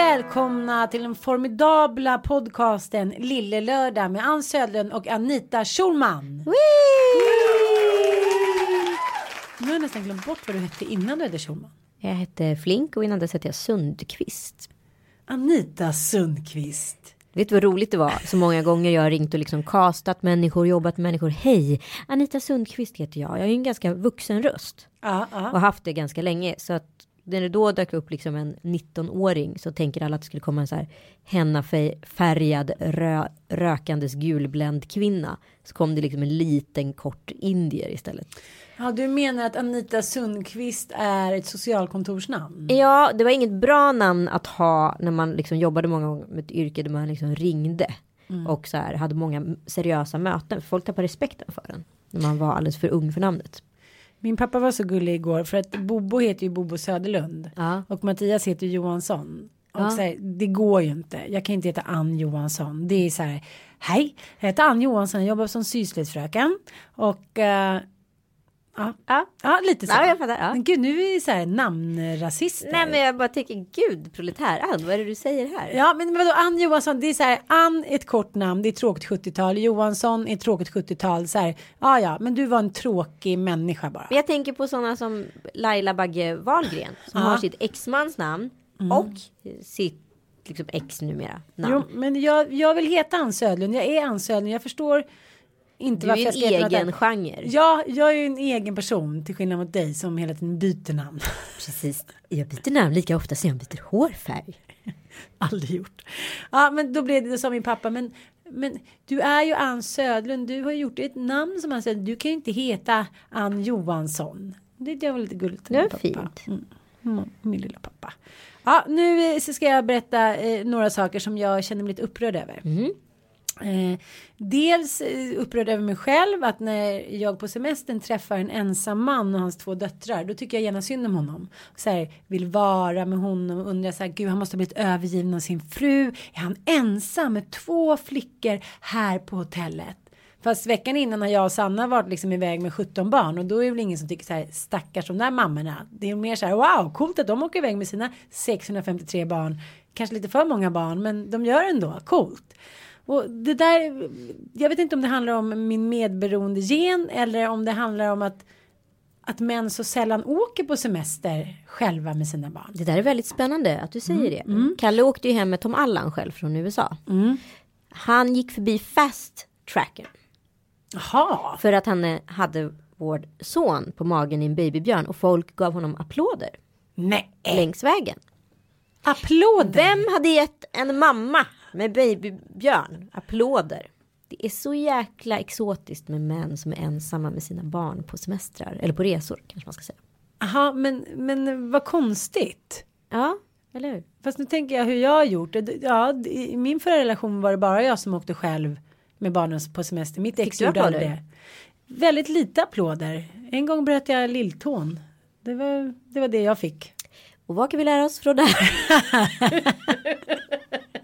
Välkomna till den formidabla podcasten Lille Lördag med Ann Södlund och Anita Schulman. Nu har jag nästan glömt bort vad du hette innan du hette Schulman. Jag hette Flink och innan dess hette jag Sundqvist. Anita Sundqvist. Vet du vad roligt det var? Så många gånger jag har ringt och liksom castat människor, jobbat med människor. Hej, Anita Sundqvist heter jag. Jag har ju en ganska vuxen röst. Ja, ja. Och haft det ganska länge. Så att när det då dök upp liksom en 19-åring så tänker alla att det skulle komma en så här hennafärgad rö, rökandes gulbländ kvinna. Så kom det liksom en liten kort indier istället. ja, du menar att Anita Sundqvist är ett socialkontorsnamn? Ja, det var inget bra namn att ha när man liksom jobbade många gånger med ett yrke där man liksom ringde. Och så här hade många seriösa möten. Folk tappade respekten för den. När man var alldeles för ung för namnet. Min pappa var så gullig igår för att Bobo heter ju Bobo Söderlund. Ja. Och Mattias heter Johansson. Och Ja. så här, det går ju inte. Jag kan inte heta Ann Johansson. Det är så här. Hej, jag heter Ann Johansson. Jag jobbar som syslöjdsfröken. Och eh, ja, Ja. ja, lite så. Ja, jag fattar, ja. Men gud, nu är vi så här namnrasister. Nej men jag bara tänker gud proletär Ann, vad är det du säger här? Ja, men vadå Ann Johansson, det är så här, Ann är ett kort namn, det är tråkigt 70-tal, Johansson är ett tråkigt 70-tal, så här, ja ja, men du var en tråkig människa bara. Men jag tänker på sådana som Laila Bagge Wahlgren som Ja. har sitt exmans namn och sitt liksom ex numera namn. Jo, men jag, jag vill heta Ann Södlund, jag är Ann Södlund, jag förstår inte du är en heta egen genre. Ja, jag är ju en egen person till skillnad mot dig som hela tiden byter namn. Precis. Jag byter namn lika ofta som jag byter hårfärg. Aldrig gjort. Ja, men då blev det som min pappa, men men du är ju Ann Södlund, du har gjort ett namn som Ann Södlund, du kan ju inte heta Ann Johansson. Det var lite gulligt. Det var pappa. fint. Mm. Mm, min lilla pappa. Ja, nu ska jag berätta eh, några saker som jag känner mig lite upprörd över. Eh, dels eh, upprörd över mig själv att när jag på semestern träffar en ensam man och hans två döttrar då tycker jag gärna synd om honom. Så här, vill vara med honom och undrar så här gud han måste ha blivit övergiven av sin fru. Är han ensam med två flickor här på hotellet? Fast veckan innan har jag och Sanna varit liksom iväg med 17 barn och då är det väl ingen som tycker så här stackars de där mammorna. Det är mer så här wow coolt att de åker iväg med sina 653 barn. Kanske lite för många barn men de gör ändå coolt. Och det där, jag vet inte om det handlar om min medberoende gen eller om det handlar om att att män så sällan åker på semester själva med sina barn. Det där är väldigt spännande att du säger Mm, det. Kalle åkte ju hem med Tom Allan själv från USA. Han gick förbi fast tracker. Jaha, För att han eh, hade vår son på magen i en babybjörn och folk gav honom applåder nej, längs vägen. applåder. Vem hade gett en mamma med babybjörn applåder? Det är så jäkla exotiskt med män som är ensamma med sina barn på semestrar eller på resor kanske man ska säga. Jaha, men, men vad konstigt. Ja, eller hur? Fast nu tänker jag hur jag har gjort. Ja, i min förra relation var det bara jag som åkte själv med barnen på semester. Mitt ex gjorde aldrig det. Väldigt lite applåder. En gång bröt jag lilltån. Det var, det var det jag fick. Och vad kan vi lära oss från det här?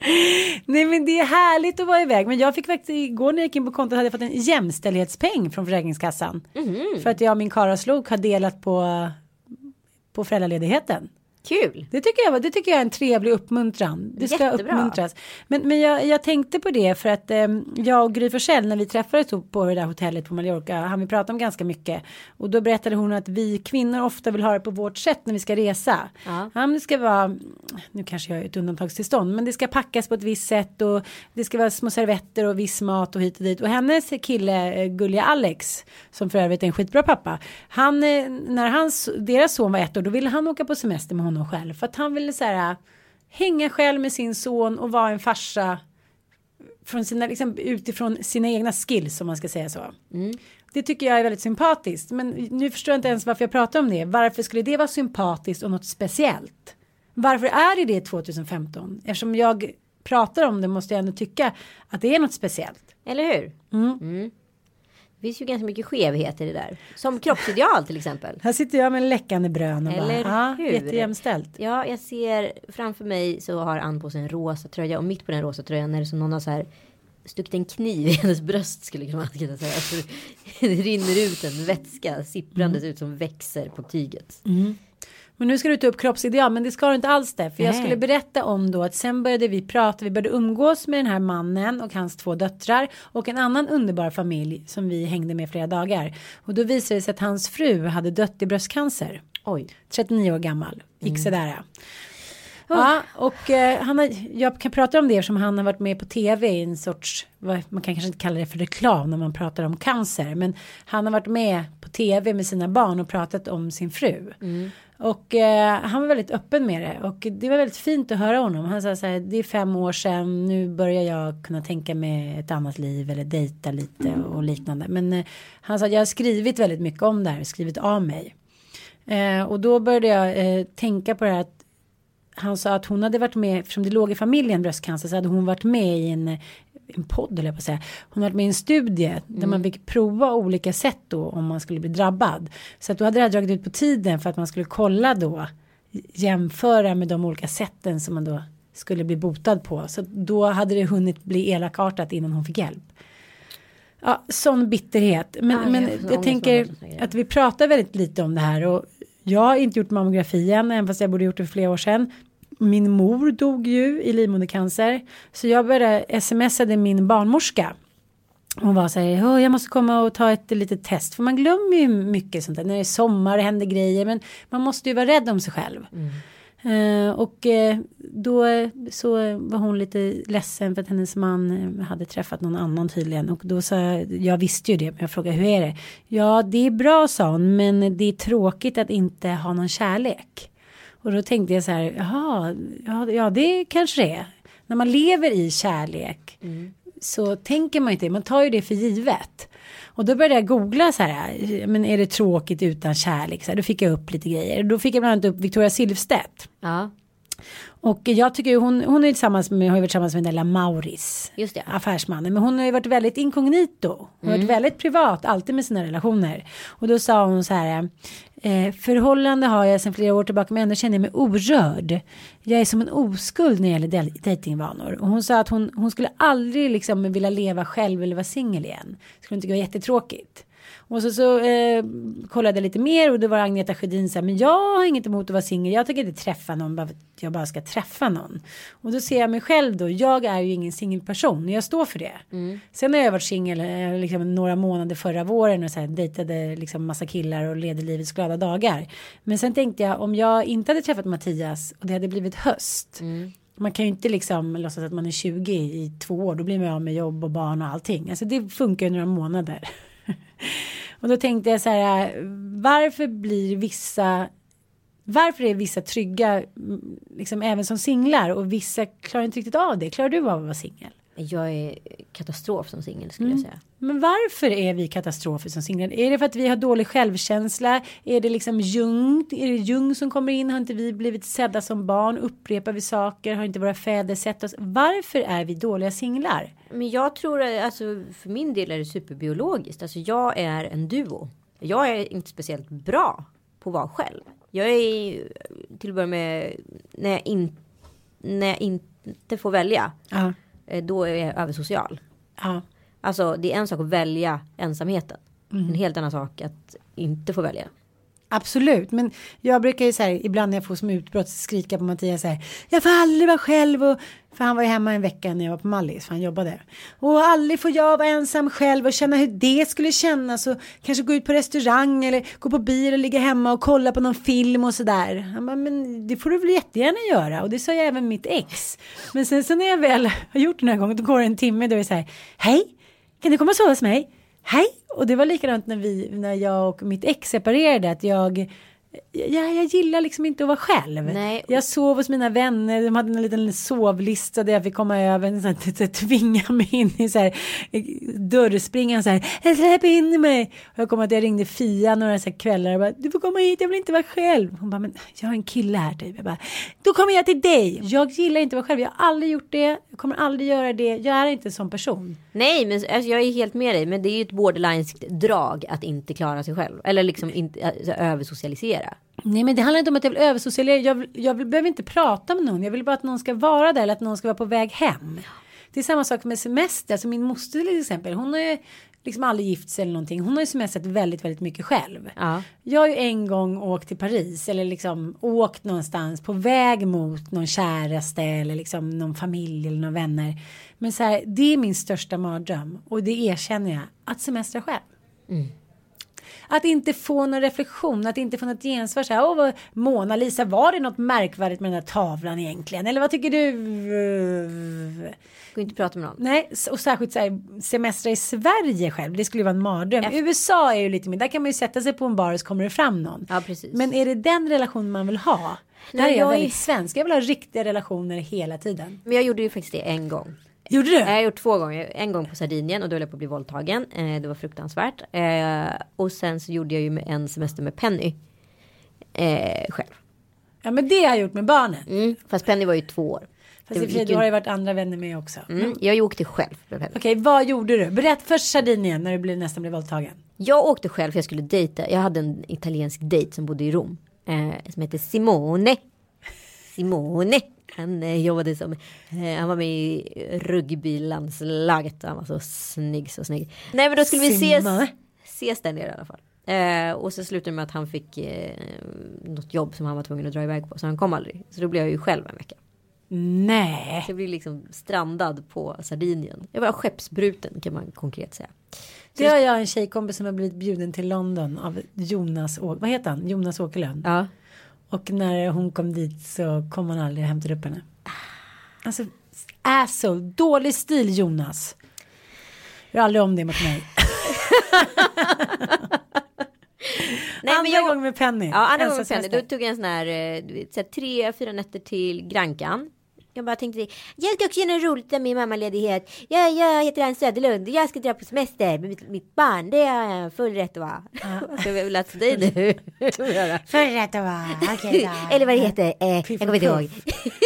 Nej men det är härligt att vara iväg. Men jag fick faktiskt igår när jag gick in på kontot hade jag fått en jämställdhetspeng från Försäkringskassan. Mhm. För att jag och min karlaslok har delat på på föräldraledigheten. Kul. Det tycker, jag, det tycker jag är en trevlig uppmuntran. Det ska Jättebra. uppmuntras. Men, men jag, jag tänkte på det för att eh, jag och Gry Forssell när vi träffades på det där hotellet på Mallorca han vi pratade om ganska mycket. Och då berättade hon att vi kvinnor ofta vill ha det på vårt sätt när vi ska resa. Ja. men det ska vara, nu kanske jag är ett undantagstillstånd, men det ska packas på ett visst sätt och det ska vara små servetter och viss mat och hit och dit. Och hennes kille, eh, gulliga Alex, som för övrigt är en skitbra pappa, han, eh, när hans, deras son var ett år, då ville han åka på semester med honom själv. För att han ville så här, hänga själv med sin son och vara en farsa från sina, liksom, utifrån sina egna skills om man ska säga så. Det tycker jag är väldigt sympatiskt. Men nu förstår jag inte ens varför jag pratar om det. Varför skulle det vara sympatiskt och något speciellt? Varför är det det 2015? Eftersom jag pratar om det måste jag ändå tycka att det är något speciellt. Eller hur? Mm. Det finns ju ganska mycket skevheter i det där. Som kroppsideal till exempel. Här sitter jag med en läckande brön och Eller bara, hur? jättejämställt. Ja, jag ser framför mig så har Ann på sig en rosa tröja och mitt på den rosa tröjan är det som någon har så här stuckit en kniv i hennes bröst skulle man kunna säga. Alltså, det rinner ut en vätska sipprandes ut som växer på tyget. Men nu ska du ta upp kroppsideal, men det ska du inte alls det. För jag Nej. skulle berätta om då att sen började vi prata, vi började umgås med den här mannen och hans två döttrar och en annan underbar familj som vi hängde med flera dagar. Och då visade det sig att hans fru hade dött i bröstcancer. Oj. 39 år gammal. Gick sådär. Ja. Ja, och eh, han har, jag kan prata om det eftersom han har varit med på tv i en sorts, vad- man kan kanske inte kalla det för reklam när man pratar om cancer, men han har varit med på tv med sina barn och pratat om sin fru. Och eh, han var väldigt öppen med det och det var väldigt fint att höra honom. Han sa så här, det är fem år sedan, nu börjar jag kunna tänka mig ett annat liv eller dejta lite och liknande. Men eh, han sa, jag har skrivit väldigt mycket om det här, skrivit av mig. Eh, och då började jag eh, tänka på det här att han sa att hon hade varit med, eftersom det låg i familjen bröstcancer så hade hon varit med i en, en podd eller på säga. Hon hade varit med i en studie där man fick prova olika sätt då om man skulle bli drabbad. Så att då hade det här dragit ut på tiden för att man skulle kolla då jämföra med de olika sätten som man då skulle bli botad på. Så då hade det hunnit bli elakartat innan hon fick hjälp. Ja, sån bitterhet. Men, Ah, men jag jag, tänker att vi pratar väldigt lite om det här och jag har inte gjort mammografi än, även fast jag borde gjort det för flera år sedan. Min mor dog ju i livmodercancer, så jag började smsade min barnmorska. Hon var så här, "Åh, jag måste komma och ta ett litet test. För man glömmer ju mycket sånt där. När det är sommar och händer grejer. Men man måste ju vara rädd om sig själv. Eh, och eh, då så var hon lite ledsen för att hennes man eh, hade träffat någon annan tydligen. Och då sa jag, jag visste ju det, men jag frågade hur är det? Ja, det är bra sa hon, men det är tråkigt att inte ha någon kärlek. Och då tänkte jag så här, jaha, ja, ja det kanske det är. När man lever i kärlek så tänker man inte, man tar ju det för givet. Och då började jag googla så här, men är det tråkigt utan kärlek? Så här, då fick jag upp lite grejer. Då fick jag bland annat upp Victoria Silvstedt. Ja, Och jag tycker ju hon, hon är tillsammans med, har ju varit tillsammans med Nella Mauris. just det. Affärsmannen. Men hon har ju varit väldigt inkognito. Hon har Mm. varit väldigt privat alltid med sina relationer. Och då sa hon så här. Eh, förhållande har jag sedan flera år tillbaka men ändå känner jag mig orörd. Jag är som en oskuld när det gäller dejtingvanor. Och hon sa att hon, hon skulle aldrig liksom vilja leva själv eller vara singel igen. Skulle hon tycka det var jättetråkigt. Och så, så eh, kollade jag lite mer och då var Agneta Sjödin så här, men jag har inget emot att vara singel, jag tänker inte träffa någon bara jag bara ska träffa någon. Och då ser jag mig själv då, jag är ju ingen singelperson, jag står för det. Sen har jag varit singel eh, liksom, några månader förra våren och så här, dejtade liksom massa killar och levde livets glada dagar. Men sen tänkte jag, om jag inte hade träffat Mattias och det hade blivit höst, man kan ju inte liksom låtsas att man är 20 i två år. Då blir man av med jobb och barn och allting. Alltså det funkar ju några månader. och då tänkte jag så här. Varför blir vissa. Varför är vissa trygga. Mm, liksom även som singlar. Och vissa klarar inte riktigt av det. Klarar du av att vara singel? Jag är katastrof som singel skulle jag säga. Men varför är vi katastrofer som singlar? Är det för att vi har dålig självkänsla? Är det liksom Jung? Är det Jung som kommer in? Har inte vi blivit sedda som barn? Upprepar vi saker? Har inte våra fäder sett oss? Varför är vi dåliga singlar? Men jag tror att alltså, för min del är det superbiologiskt. Alltså jag är en duo. Jag är inte speciellt bra på att vara själv. Jag är till att börja med när jag, in, när jag inte får välja. Ja. eh, Då är jag översocial. Ja. Alltså det är en sak att välja ensamheten. En helt annan sak att inte få välja. Absolut, men jag brukar ju så här, ibland när jag får som utbrott skrika på Mattias så här, jag får aldrig vara själv och för han var ju hemma en vecka när jag var på Mallis, för han jobbade. Och aldrig får jag vara ensam själv och känna hur det skulle kännas och kanske gå ut på restaurang eller gå på bio och ligga hemma och kolla på någon film och sådär. Han bara, men det får du väl jättegärna göra och det sa jag även mitt ex. Men sen så när jag väl har gjort det några gånger då går det en timme, då är det så här, hej, kan du komma och sova hos mig? Hej! Och det var likadant när, vi, när jag och mitt ex separerade. Att jag, jag, jag gillar liksom inte att vara själv. Nej. Jag sov hos mina vänner. De hade en liten sovlista där jag fick komma över. Så att, så tvinga mig in i så här, dörrspringan. Så här, släpp in mig. Och jag kommer att jag ringde Fia några så här kvällar. Och bara, du får komma hit, jag vill inte vara själv. Hon bara, men jag har en kille här typ. Jag bara, då kommer jag till dig. Jag gillar inte att vara själv. Jag har aldrig gjort det. Jag kommer aldrig göra det. Jag är inte en sån person. Nej, men alltså, jag är helt med dig. Men det är ju ett borderlineskt drag att inte klara sig själv. Eller liksom inte alltså, översocialisera. Nej men det handlar inte om att jag vill översocialisera. Jag, jag behöver inte prata med någon. Jag vill bara att någon ska vara där eller att någon ska vara på väg hem. Det är samma sak med semester. Alltså min moster till exempel. Hon har ju liksom aldrig gift sig eller någonting. Hon har ju semestrat väldigt, väldigt mycket själv. Ja. Jag har ju en gång åkt till Paris eller liksom åkt någonstans på väg mot någon käraste eller liksom någon familj eller några vänner. Men så här, det är min största mardröm och det erkänner jag att semestra själv. Att inte få någon reflektion, att inte få något gensvar. Så här, Åh, Mona Lisa, var det något märkvärdigt med den där tavlan egentligen? Eller vad tycker du? Går inte att prata med någon. Nej, och särskilt så här, semestra i Sverige själv. Det skulle ju vara en mardröm. USA är ju lite mer, där kan man ju sätta sig på en bar och så kommer det fram någon. Ja, precis. Men är det den relation man vill ha? Där Nej, är jag, jag är- väldigt svensk. Jag vill ha riktiga relationer hela tiden. Men jag gjorde ju faktiskt det en gång. Gjorde du? Jag har gjort två gånger. En gång på Sardinien och då höll jag på att bli våldtagen. Eh, det var fruktansvärt. Eh, och sen så gjorde jag ju en semester med Penny. Eh, själv. Ja men det har jag gjort med barnen. Mm. Fast Penny var ju två år. Fast i och för sig, ju- har det varit andra vänner med också. Mm. Jag har ju åkt själv. Okej, vad gjorde du? Berätta först Sardinien när du blev, nästan blev våldtagen. Jag åkte själv för jag skulle dejta. Jag hade en italiensk dejt som bodde i Rom. Eh, som hette Simone. Simone. Han eh, jobbade som, eh, han var med i rugbylandslaget. Han var så snygg, så snygg. Nej men då skulle vi ses, ses där nere i alla fall. Eh, och så slutade det med att han fick eh, något jobb som han var tvungen att dra iväg på. Så han kom aldrig. Så då blev jag ju själv en vecka. Nej. Så jag blev liksom strandad på Sardinien. Jag var skeppsbruten kan man konkret säga. Det har jag en tjejkompis som har blivit bjuden till London av Jonas, Å- vad heter han? Jonas Åkerlund. Ja. Och när hon kom dit så kom han aldrig och hämtade upp henne. Alltså, asshole, dålig stil Jonas. Gör aldrig om det mot mig. Nej, Andra men jag, gången med Penny. Ja, andra gången med Penny. Då tog jag en sån här, eh, så här tre, fyra nätter till Grankan. Jag bara tänkte, jag ska också göra något roligt med min mammaledighet. Jag, jag heter Ann Söderlund och jag ska dra på semester med mitt, mitt barn. Det har jag full rätt att vara. Så jag vill att dig nu. För att det var, okej då. Eller vad det heter, eh, jag kommer inte ihåg.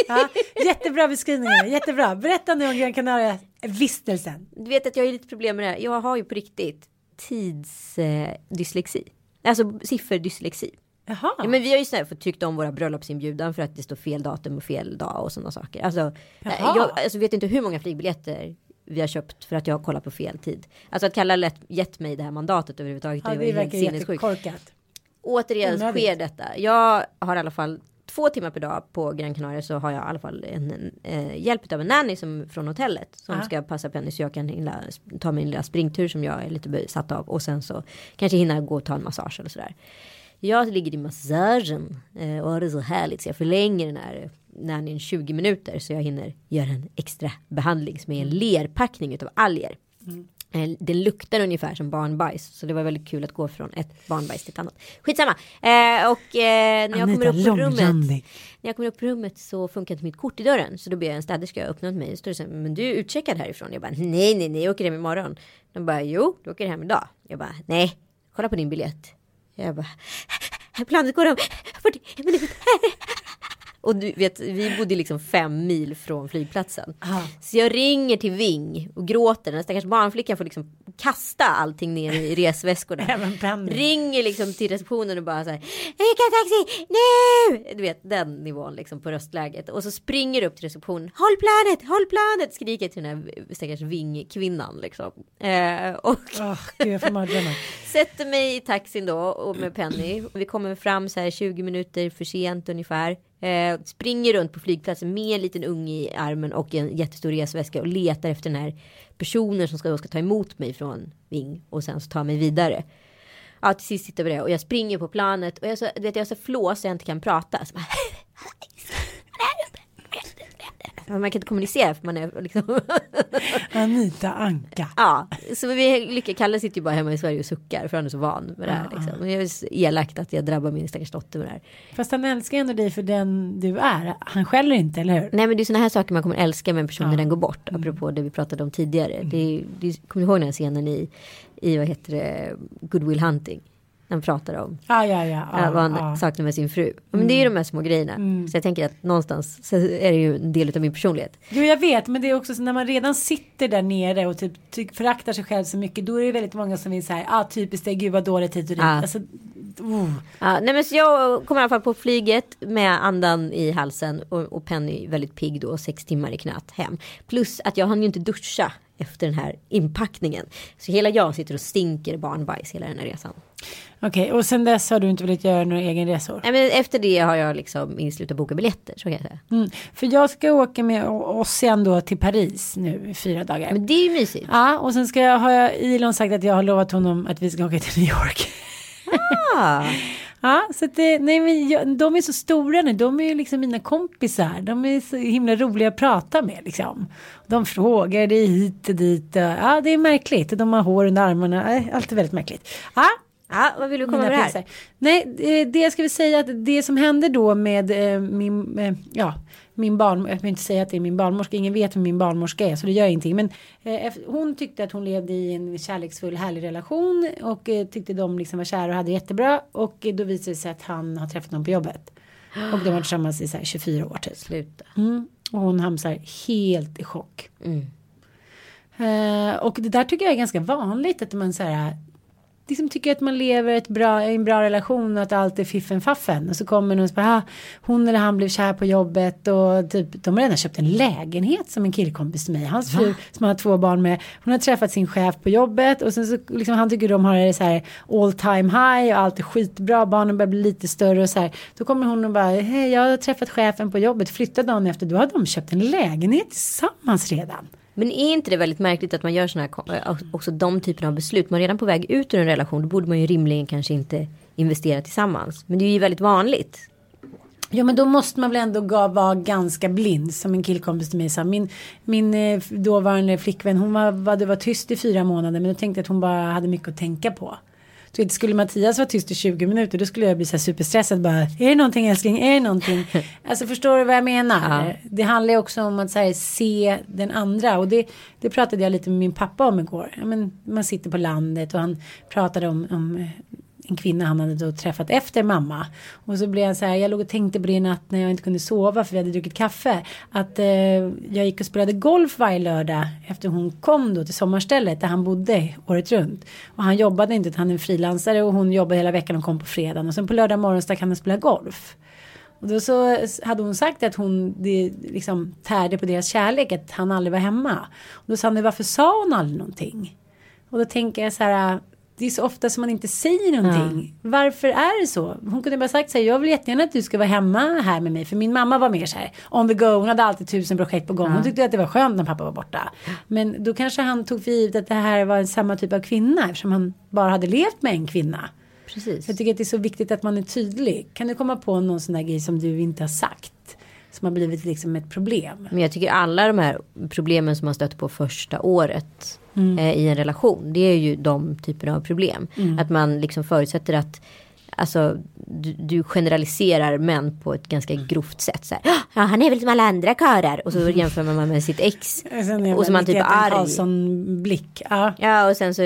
Ja, jättebra beskrivningar, jättebra. Berätta nu om Gran Canaria-vistelsen. Du vet att jag har lite problem med det här. Jag har ju på riktigt tidsdyslexi. Eh, alltså sifferdyslexi. Jaha. Ja, men vi har ju snarare fått tryckt om våra bröllopsinbjudan för att det står fel datum och fel dag och sådana saker. Alltså, Jaha. jag alltså, vet inte hur många flygbiljetter vi har köpt för att jag har kollat på fel tid. Alltså att kalla lätt, gett mig det här mandatet överhuvudtaget. ja, det det verkar jättekorkat. Återigen Onödigt. sker detta. Jag har i alla fall två timmar per dag på Gran Canaria så har jag i alla fall en, en eh, hjälp av en nanny som, från hotellet som Ja. ska passa Penny så jag kan hinna, ta min lilla springtur som jag är lite besatt av och sen så kanske hinna gå och ta en massage eller sådär. Jag ligger i massagen eh, och har det så härligt så jag förlänger den här nannyn 20 minuter så jag hinner göra en extra behandling som är en lerpackning utav alger. Eh, Det luktar ungefär som barnbajs så det var väldigt kul att gå från ett barnbajs till ett annat. Skitsamma. Eh, och eh, när jag kommer upp på rummet. När jag kommer upp på rummet så funkar inte mitt kort i dörren. Så då ber jag en städerska öppna åt mig. Så står det så här, men du är utcheckad härifrån. Jag bara, nej, nej, nej, jag åker hem imorgon. De bara, jo, du åker hem idag. Jag bara, nej, kolla på din biljett. Jag bara, planet går om 40 minuter och du vet, vi bodde liksom fem mil från flygplatsen. Ah. Så jag ringer till Ving och gråter. Den stackars barnflickan får liksom kasta allting ner i resväskorna. Ringer liksom till receptionen och bara så här. Vilka taxi nu! Du vet den nivån liksom på röstläget. Och så springer upp till receptionen. Håll planet, håll planet! Skriker till den här stackars Ving-kvinnan liksom. Eh, och Åh, gud, sätter mig i taxin då och med Penny. Vi kommer fram så här 20 minuter för sent ungefär. Eh, springer runt på flygplatsen med en liten unge i armen och en jättestor resväska och letar efter den här personen som ska, då ska ta emot mig från Ving och sen så ta mig vidare. Ja, till sist sitter vi där och jag springer på planet och jag så, du vet, jag är så flås så jag inte kan prata. Så bara, man kan inte kommunicera för man är liksom Anita Anka. Ja, så vi lyckas. Kalle sitter ju bara hemma i Sverige och suckar för han är så van med det här. Liksom. Och det är så elakt att jag drabbar min stackars dotter med det här. Fast han älskar ändå dig för den du är. Han skäller inte, eller hur? Nej men det är sådana här saker man kommer älska med en person när den går bort. Apropå det vi pratade om tidigare. Det är, det, kommer du ihåg den här scenen i, i vad heter det, Goodwill Hunting? Han pratar om Ja, ja, ja. ja, vad han ja. saknar med sin fru. Men det är ju de här små grejerna. Så jag tänker att någonstans så är det ju en del av min personlighet. Jo, jag vet, men det är också så när man redan sitter där nere och typ ty- föraktar sig själv så mycket, då är det väldigt många som vill säga, ah, typiskt det, gud vad dåligt hit och dit. Ja. Alltså, oh. Ja, nej men så jag kommer i alla fall på flyget med andan i halsen och, och Penny väldigt pigg då, sex timmar i knät hem. Plus att jag hann ju inte duscha efter den här inpackningen. Så hela jag sitter och stinker barnbajs hela den här resan. Okej, och sen dess har du inte velat göra några egen resor? Nej, men efter det har jag liksom inslutat boka biljetter, så kan jag säga. Mm. För jag ska åka med Ossian då till Paris nu i fyra dagar. Men det är ju mysigt. Ja, och sen ska jag, har jag Elon sagt att jag har lovat honom att vi ska åka till New York. Ah, Ja, så att det, nej men jag, de är så stora nu, de är ju liksom mina kompisar, de är så himla roliga att prata med liksom. De frågar dig hit och dit, ja det är märkligt, de har hår under armarna, allt är väldigt märkligt. Ja, ja, vad vill du komma mina med det här? Nej, det- det jag skulle säga att det som hände då med eh, min, eh, ja, min barn, jag vill inte säga att det är min barnmorska, ingen vet vem min barnmorska är så det gör ingenting. Men eh, hon tyckte att hon levde i en kärleksfull härlig relation och eh, tyckte de liksom var kära och hade jättebra. Och eh, då visade det sig att han har träffat någon på jobbet. Och de har varit tillsammans i så här 24 år typ. Sluta. Mm. Och hon hamnar helt i chock. Mm. Eh, och det där tycker jag är ganska vanligt att man så här liksom tycker att man lever ett bra, i en bra relation och att allt är fiffen faffen. Och så kommer någon och bara, ah, hon eller han blev kär på jobbet och typ, de har redan köpt en lägenhet som en killkompis till mig. Hans fru som han har två barn med. Hon har träffat sin chef på jobbet och sen så liksom han tycker de har det så här all time high och allt är skitbra. Barnen börjar bli lite större och så här. Då kommer hon och bara, hej jag har träffat chefen på jobbet, flytta dagen efter. Då har de köpt en lägenhet tillsammans redan. Men är inte det väldigt märkligt att man gör såna här, eh, också de typerna av beslut? Man är redan på väg ut ur en relation, då borde man ju rimligen kanske inte investera tillsammans. Men det är ju väldigt vanligt. Ja men då måste man väl ändå vara ganska blind som en killkompis till mig sa. Min, min eh, dåvarande flickvän hon var, var, det var tyst i fyra månader men då tänkte jag att hon bara hade mycket att tänka på. Så vet, skulle Mattias vara tyst i 20 minuter då skulle jag bli så här superstressad bara. Är det någonting älskling? Är det någonting? alltså förstår du vad jag menar? Ja. Det handlar ju också om att här, se den andra och det, det pratade jag lite med min pappa om igår. Ja, men, man sitter på landet och han pratade om, om en kvinna han hade då träffat efter mamma. Och så blev jag så här, jag låg och tänkte på det i natt när jag inte kunde sova för vi hade druckit kaffe. Att eh, jag gick och spelade golf varje lördag efter hon kom då till sommarstället där han bodde året runt. Och han jobbade inte, utan han är en frilansare och hon jobbade hela veckan och kom på fredagen. Och sen på lördag morgon stack han och spelade golf. Och då så hade hon sagt att hon det liksom tärde på deras kärlek, att han aldrig var hemma. Och då sa han, varför sa hon aldrig någonting? Och då tänker jag så här, det är så ofta som man inte säger någonting. Varför är det så? Hon kunde bara sagt så här, jag vill jättegärna att du ska vara hemma här med mig. För min mamma var mer så här, on the go, hon hade alltid tusen projekt på gång. Hon tyckte att det var skönt när pappa var borta. Men då kanske han tog för givet att det här var samma typ av kvinna, eftersom han bara hade levt med en kvinna. Precis. Jag tycker att det är så viktigt att man är tydlig. Kan du komma på någon sån där grej som du inte har sagt? Som har blivit liksom ett problem. Men jag tycker alla de här problemen som man stöter på första året eh, i en relation. Det är ju de typerna av problem. Att man liksom förutsätter att alltså du, du generaliserar män på ett ganska grovt sätt. Så här, ja, han är väl som alla andra karlar. Och så jämför man med sitt ex. och så man typ arg. blick. Ja. ja och sen så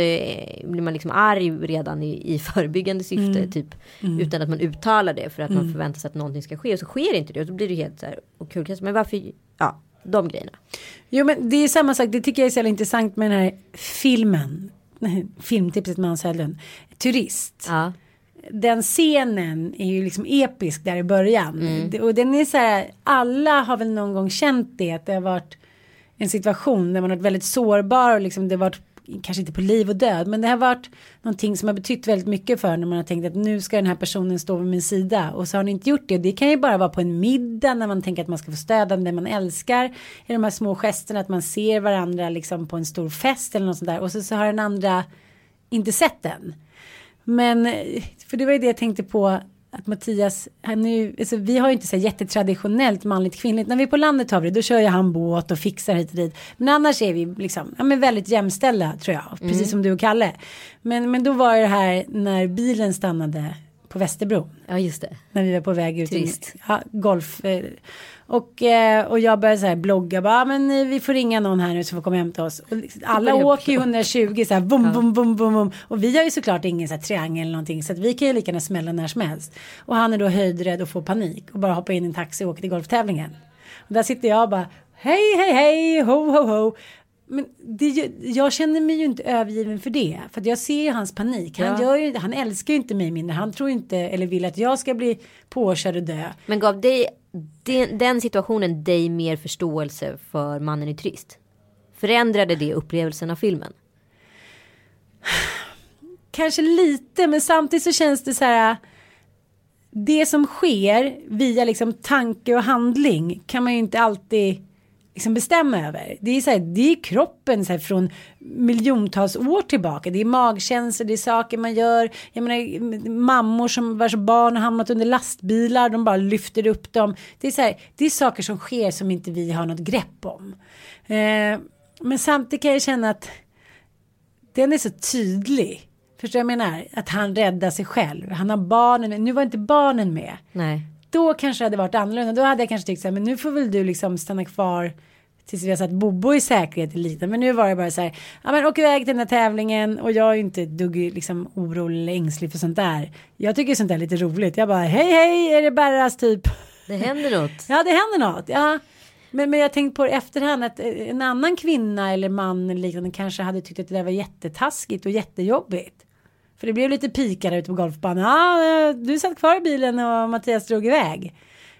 blir man liksom arg redan i, i förebyggande syfte. Mm. Typ mm. utan att man uttalar det för att mm. man förväntar sig att någonting ska ske. Och så sker inte det. Och så blir det helt så här och kul. Men varför, ja de grejerna. Jo men det är samma sak. Det tycker jag är så intressant med den här filmen. Filmtipset med Hans Hedlund. Turist. Ja den scenen är ju liksom episk där i början. Mm. Och den är så här, alla har väl någon gång känt det, att det har varit en situation där man har varit väldigt sårbar och liksom det har varit kanske inte på liv och död, men det har varit någonting som har betytt väldigt mycket för när man har tänkt att nu ska den här personen stå vid min sida och så har ni inte gjort det. Det kan ju bara vara på en middag när man tänker att man ska få stöd av det man älskar. I de här små gesterna att man ser varandra liksom på en stor fest eller något sånt där och så, så har den andra inte sett den. Men för det var ju det jag tänkte på att Mattias, han nu, alltså vi har ju inte så jättetraditionellt manligt kvinnligt. När vi är på landet har vi det, då kör ju han båt och fixar hit och dit. Men annars är vi liksom, ja men väldigt jämställda tror jag, precis mm. som du och Kalle. Men, men då var det här när bilen stannade på Västerbro. Ja just det. När vi var på väg ut. Trist. Ja, golf. Eh, och, eh, och jag började så här blogga bara, men eh, vi får ringa någon här nu som får komma och hämta oss. Och liksom, alla åker ju 120 så här, bum, bum, bum, bum, bum. Och vi har ju såklart ingen så här triangel eller någonting så att vi kan ju lika gärna smälla när som helst. Och han är då höjdrädd och får panik och bara hoppar in i en taxi och åker till golftävlingen. Och där sitter jag och bara, hej, hej, hej, ho, ho, ho. Men det, jag känner mig ju inte övergiven för det. För jag ser ju hans panik. Han, ja. gör ju, han älskar ju inte mig mindre. Han tror inte eller vill att jag ska bli påkörd och dö. Men gav dig den, den situationen dig mer förståelse för mannen i Trist? Förändrade det upplevelsen av filmen? Kanske lite men samtidigt så känns det så här. Det som sker via liksom tanke och handling kan man ju inte alltid liksom bestämma över. Det är, så här, det är kroppen så här, från miljontals år tillbaka. Det är magkänslor, det är saker man gör. Jag menar mammor som vars barn har hamnat under lastbilar, de bara lyfter upp dem. Det är, så här, det är saker som sker som inte vi har något grepp om. Eh, men samtidigt kan jag känna att den är så tydlig. Förstår jag menar? Att han räddar sig själv. Han har barnen med. Nu var inte barnen med. Nej då kanske det hade varit annorlunda. Då hade jag kanske tyckt så här, men nu får väl du liksom stanna kvar tills vi har satt Bobo i säkerhet lite. Men nu var det bara så här, ja men åk iväg till den här tävlingen och jag är inte dugg liksom orolig eller ängslig för sånt där. Jag tycker sånt där är lite roligt. Jag bara, hej hej, är det Berras typ? Det händer något. ja, det händer något. Ja. Men, men jag tänkte på det efterhand att eh, en annan kvinna eller man eller liknande kanske hade tyckt att det där var jättetaskigt och jättejobbigt. För det blev lite pikar ute på golfbanan. Ja, du satt kvar i bilen och Mattias drog iväg.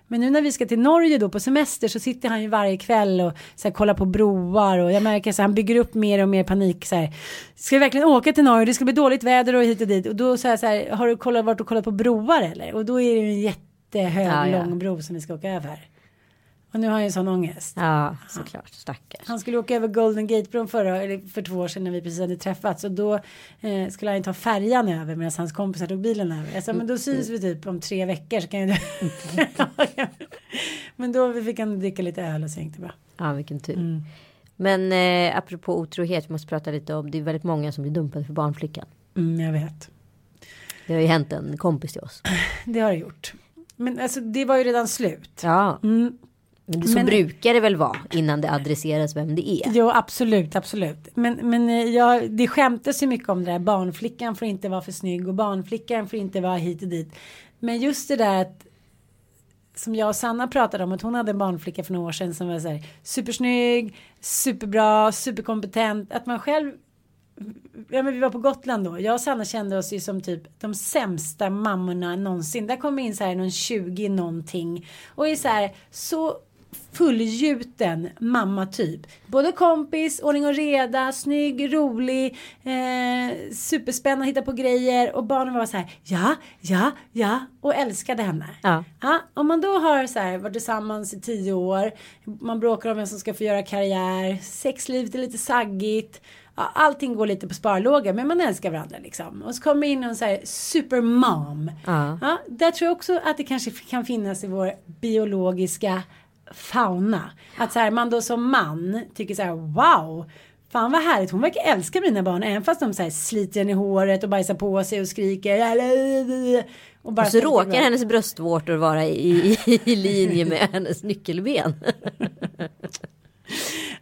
Men nu när vi ska till Norge då på semester så sitter han ju varje kväll och så här, kollar på broar och jag märker så han bygger upp mer och mer panik så här. Ska vi verkligen åka till Norge? Det ska bli dåligt väder och hit och dit och då så här, så här har du kollat varit och kollat på broar eller? Och då är det ju en jättehög ja, ja. lång bro som vi ska åka över. Och nu har han ju sån ångest. Ja, såklart. Stackars. Han skulle åka över Golden Gate-bron förra, eller för två år sedan när vi precis hade träffats. Och då eh, skulle han ju ta färjan över medan hans kompisar tog bilen över. Jag sa, men då syns vi typ om tre veckor så kan ju du... men då fick han dricka lite öl och så gick det bra. Ja, vilken tur. Mm. Men eh, apropå otrohet, vi måste prata lite om, det är väldigt många som blir dumpade för barnflickan. Mm, jag vet. Det har ju hänt en kompis till oss. Det har det gjort. Men alltså det var ju redan slut. Ja. Mm. Men så men, brukar det väl vara innan det adresseras vem det är. Jo absolut, absolut. Men, men eh, ja, det skämtas ju mycket om det där. Barnflickan får inte vara för snygg och barnflickan får inte vara hit och dit. Men just det där att som jag och Sanna pratade om att hon hade en barnflicka för några år sedan som var så här supersnygg, superbra, superkompetent. Att man själv Ja men vi var på Gotland då. Jag och Sanna kände oss ju som typ de sämsta mammorna någonsin. Där kom in så här någon 20 någonting. Och är så här så fullgjuten mamma typ. Både kompis, ordning och reda, snygg, rolig, eh, superspännande, hitta på grejer och barnen var så här ja, ja, ja och älskade henne. Ja. ja. Om man då har så här varit tillsammans i tio år, man bråkar om vem som ska få göra karriär, sexlivet är lite saggigt ja, allting går lite på sparlåga men man älskar varandra liksom. Och så kommer in någon så här supermom. Ja. ja. där tror jag också att det kanske kan finnas i vår biologiska fauna. Att så här, man då som man tycker så här wow. Fan vad härligt, hon verkar älska mina barn även fast de så här sliter en i håret och bajsar på sig och skriker. Och, bara Och så råkar bra. hennes bröstvårtor vara i, i, i linje med hennes nyckelben.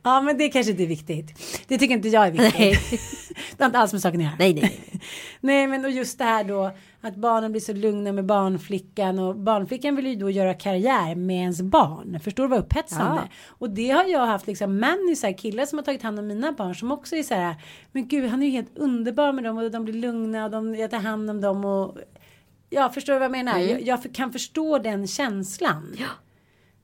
Ja men det kanske inte är viktigt. Det tycker inte jag är viktigt. Nej. det har inte alls med saken att göra. Nej, nej, nej. Nej men och just det här då att barnen blir så lugna med barnflickan och barnflickan vill ju då göra karriär med ens barn. Förstår du vad upphetsande? Ja. Och det har jag haft liksom människor, killar som har tagit hand om mina barn som också är så här. Men gud han är ju helt underbar med dem och de blir lugna och de, jag tar hand om dem och ja förstår du vad jag menar? Jag, jag för- kan förstå den känslan. Ja.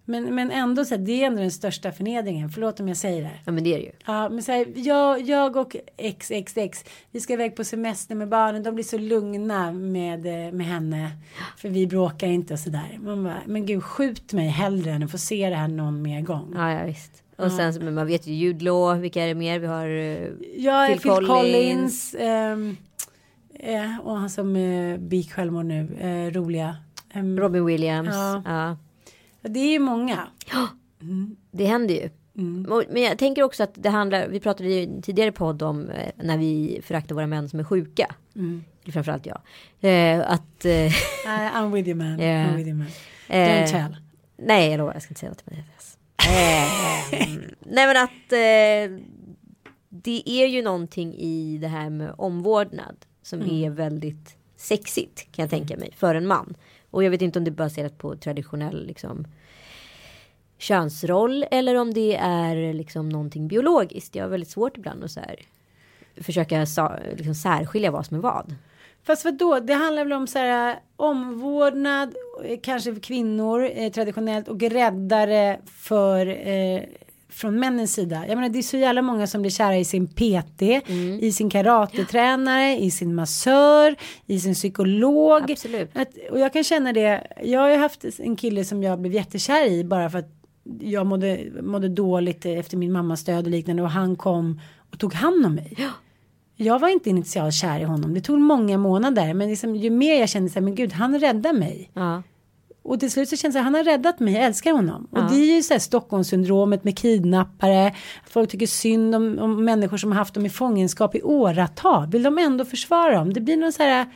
Men, men ändå så här, det är ändå den största förnedringen. Förlåt om jag säger det. Ja men det är det ju. Ja, men så här, jag, jag och XXX, vi ska iväg på semester med barnen. De blir så lugna med, eh, med henne. För vi bråkar inte och sådär. Man bara, men gud skjut mig hellre än att få se det här någon mer gång. Ja, ja visst. Och sen så, men man vet ju Jude Law, vilka är det mer? Vi har Jag är Phil Phil, Collins. Collins. ehm, eh, och han som uh, begick självmord nu. eh, roliga. Ehm, Robin Williams. Ja. Ja. Det är ju många. Det händer ju. Mm. Men jag tänker också att det handlar, vi pratade i en tidigare podd om eh, när vi föraktar våra män som är sjuka. Mm. Framförallt jag. Eh, att, eh, I, I'm with you man. Yeah. I'm with you man. eh, Don't tell. nej jag lovar, jag ska inte säga något till Mattias. Nej men att eh, det är ju någonting i det här med omvårdnad som Mm. är väldigt sexigt kan jag tänka mig för en man. Och jag vet inte om det är baserat på traditionell liksom könsroll eller om det är liksom någonting biologiskt. Jag har väldigt svårt ibland att så här, försöka sa, liksom särskilja vad som är vad. Fast vad då? Det handlar väl om så här eh, omvårdnad, eh, kanske för kvinnor eh, traditionellt och räddare för eh, från männens sida. Jag menar det är så jävla många som blir kära i sin PT, Mm. i sin karatetränare, i sin massör, i sin psykolog. Absolut. Att, och jag kan känna det. Jag har ju haft en kille som jag blev jättekär i bara för att jag mådde, mådde dåligt efter min mammas död och liknande och han kom och tog hand om mig. Jag var inte initialt kär i honom. Det tog många månader. Men liksom, ju mer jag kände så här, men gud, han räddar mig. Ja. Och till slut så känns det, han har räddat mig, jag älskar honom. Ja. Och det är ju så här Stockholmssyndromet med kidnappare. Folk tycker synd om, om människor som har haft dem i fångenskap i åratal. Vill de ändå försvara dem? Det blir någon så här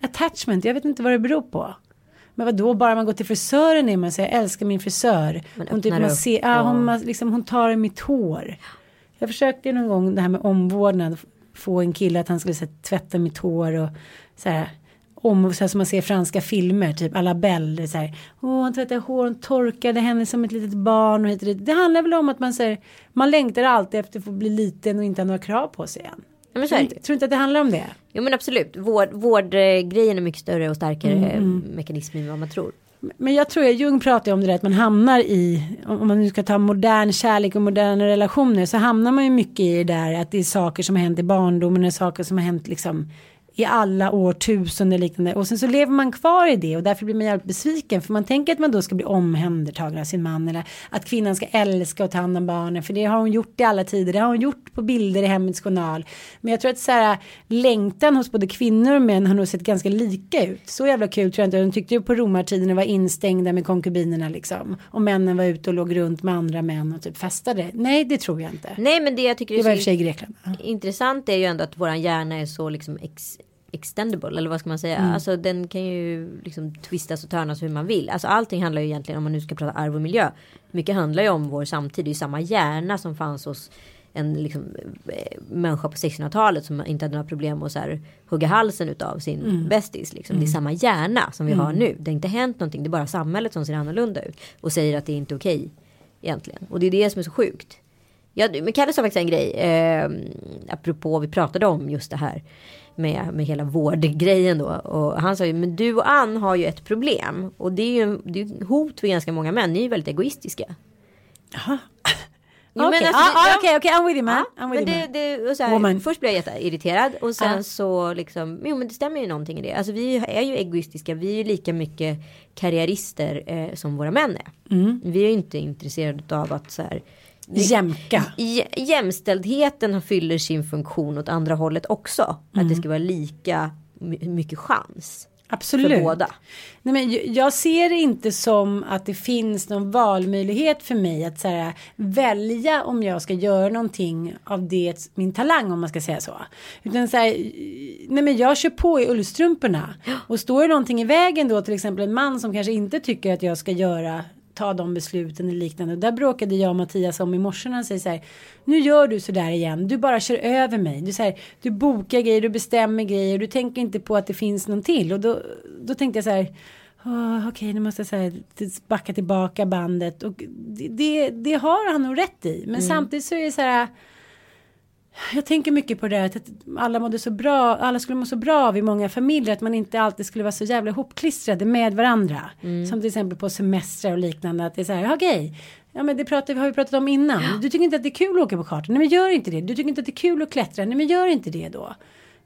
attachment, jag vet inte vad det beror på. Men vad då bara man går till frisören är man säger jag älskar min frisör. Man Hon, typ, man ser, ja, hon, man, liksom, hon tar i mitt hår. Jag försökte någon gång det här med omvårdnad. Få en kille att han skulle här, tvätta mitt hår och så här. Om, så här som man ser franska filmer, typ alla Belle. Så här, Åh, han tvättade hår, hon torkade henne som ett litet barn. Och hit och dit. Det handlar väl om att man säger, man längtar alltid efter att få bli liten och inte ha några krav på sig än. Ja, Tror inte, tror inte att det handlar om det? Jo men absolut. Vård, vårdgrejen är mycket större och starkare Mm, mekanism än vad man tror. Men jag tror att Jung pratar om det där att man hamnar i, om man nu ska ta modern kärlek och moderna relationer så hamnar man ju mycket i det där att det är saker som har hänt i barndomen och saker som har hänt liksom i alla årtusenden och liknande. Och sen så lever man kvar i det och därför blir man jävligt besviken för man tänker att man då ska bli omhändertagen av sin man eller att kvinnan ska älska och ta hand om barnen för det har hon gjort i alla tider. Det har hon gjort på bilder i Hemmets Journal. Men jag tror att så här längtan hos både kvinnor och män har nog sett ganska lika ut. Så jävla kul tror jag inte. De tyckte ju på romartiden var instängda med konkubinerna liksom. Och männen var ute och låg runt med andra män och typ festade. Nej, det tror jag inte. Nej men det jag tycker Det var i och är för så sig Grekland. Intressant är ju ändå att våran hjärna är så liksom ex, extendable eller vad ska man säga. Mm. Alltså den kan ju liksom twistas och törnas hur man vill. Alltså allting handlar ju egentligen om man nu ska prata arv och miljö. Mycket handlar ju om vår samtid. Det är ju samma hjärna som fanns hos en liksom, eh, människa på 1600-talet som inte hade några problem att så här, hugga halsen utav sin Mm. bästis. Liksom. Det är samma hjärna som vi har nu. Det har inte hänt någonting. Det är bara samhället som ser annorlunda ut. Och säger att det är inte okej. egentligen. Och det är det som är så sjukt. Ja, men Kalle sa faktiskt en grej. Eh, apropå vi pratade om just det här. Med, med hela vårdgrejen då. Och han sa ju, men du och Ann har ju ett problem. Och det är ju det är hot för ganska många män. Ni är ju väldigt egoistiska. Jaha. Okej, alltså, ah, ah, I'm with you man. I'm with you det, man. det, och så här, Woman. först blev jag jätteirriterad och sen Ja. så liksom, jo men det stämmer ju någonting i det. Alltså vi är ju egoistiska, vi är ju lika mycket karriärister eh, som våra män är. Mm. Vi är ju inte intresserade av att så här, Jämka. Jämställdheten fyller sin funktion åt andra hållet också. Att Mm. det ska vara lika my- mycket chans. Absolut. För båda. Nej, men jag- jag ser det inte som att det finns någon valmöjlighet för mig att så här, välja om jag ska göra någonting av det, min talang om man ska säga så. Utan så här, nej men jag kör på i ullstrumporna. Och står det någonting i vägen då till exempel en man som kanske inte tycker att jag ska göra ta de besluten eller liknande. Och där bråkade jag och Mattias om i morse när han säger så här. Nu gör du så där igen. Du bara kör över mig. Du, så här, du bokar grejer, du bestämmer grejer. Du tänker inte på att det finns någon till. Och då, då tänkte jag så här. "Åh, Okej, nu måste jag så här, backa tillbaka bandet. Och det, det, det har han nog rätt i. Men samtidigt så är det så här. Jag tänker mycket på det här att alla mådde så bra, alla skulle må så bra av i många familjer att man inte alltid skulle vara så jävla ihopklistrade med varandra. Som till exempel på semestrar och liknande att det är så här, okej, ja men det pratar, har vi pratat om innan. Du tycker inte att det är kul att åka på kartan, nej men gör inte det. Du tycker inte att det är kul att klättra, nej men gör inte det då.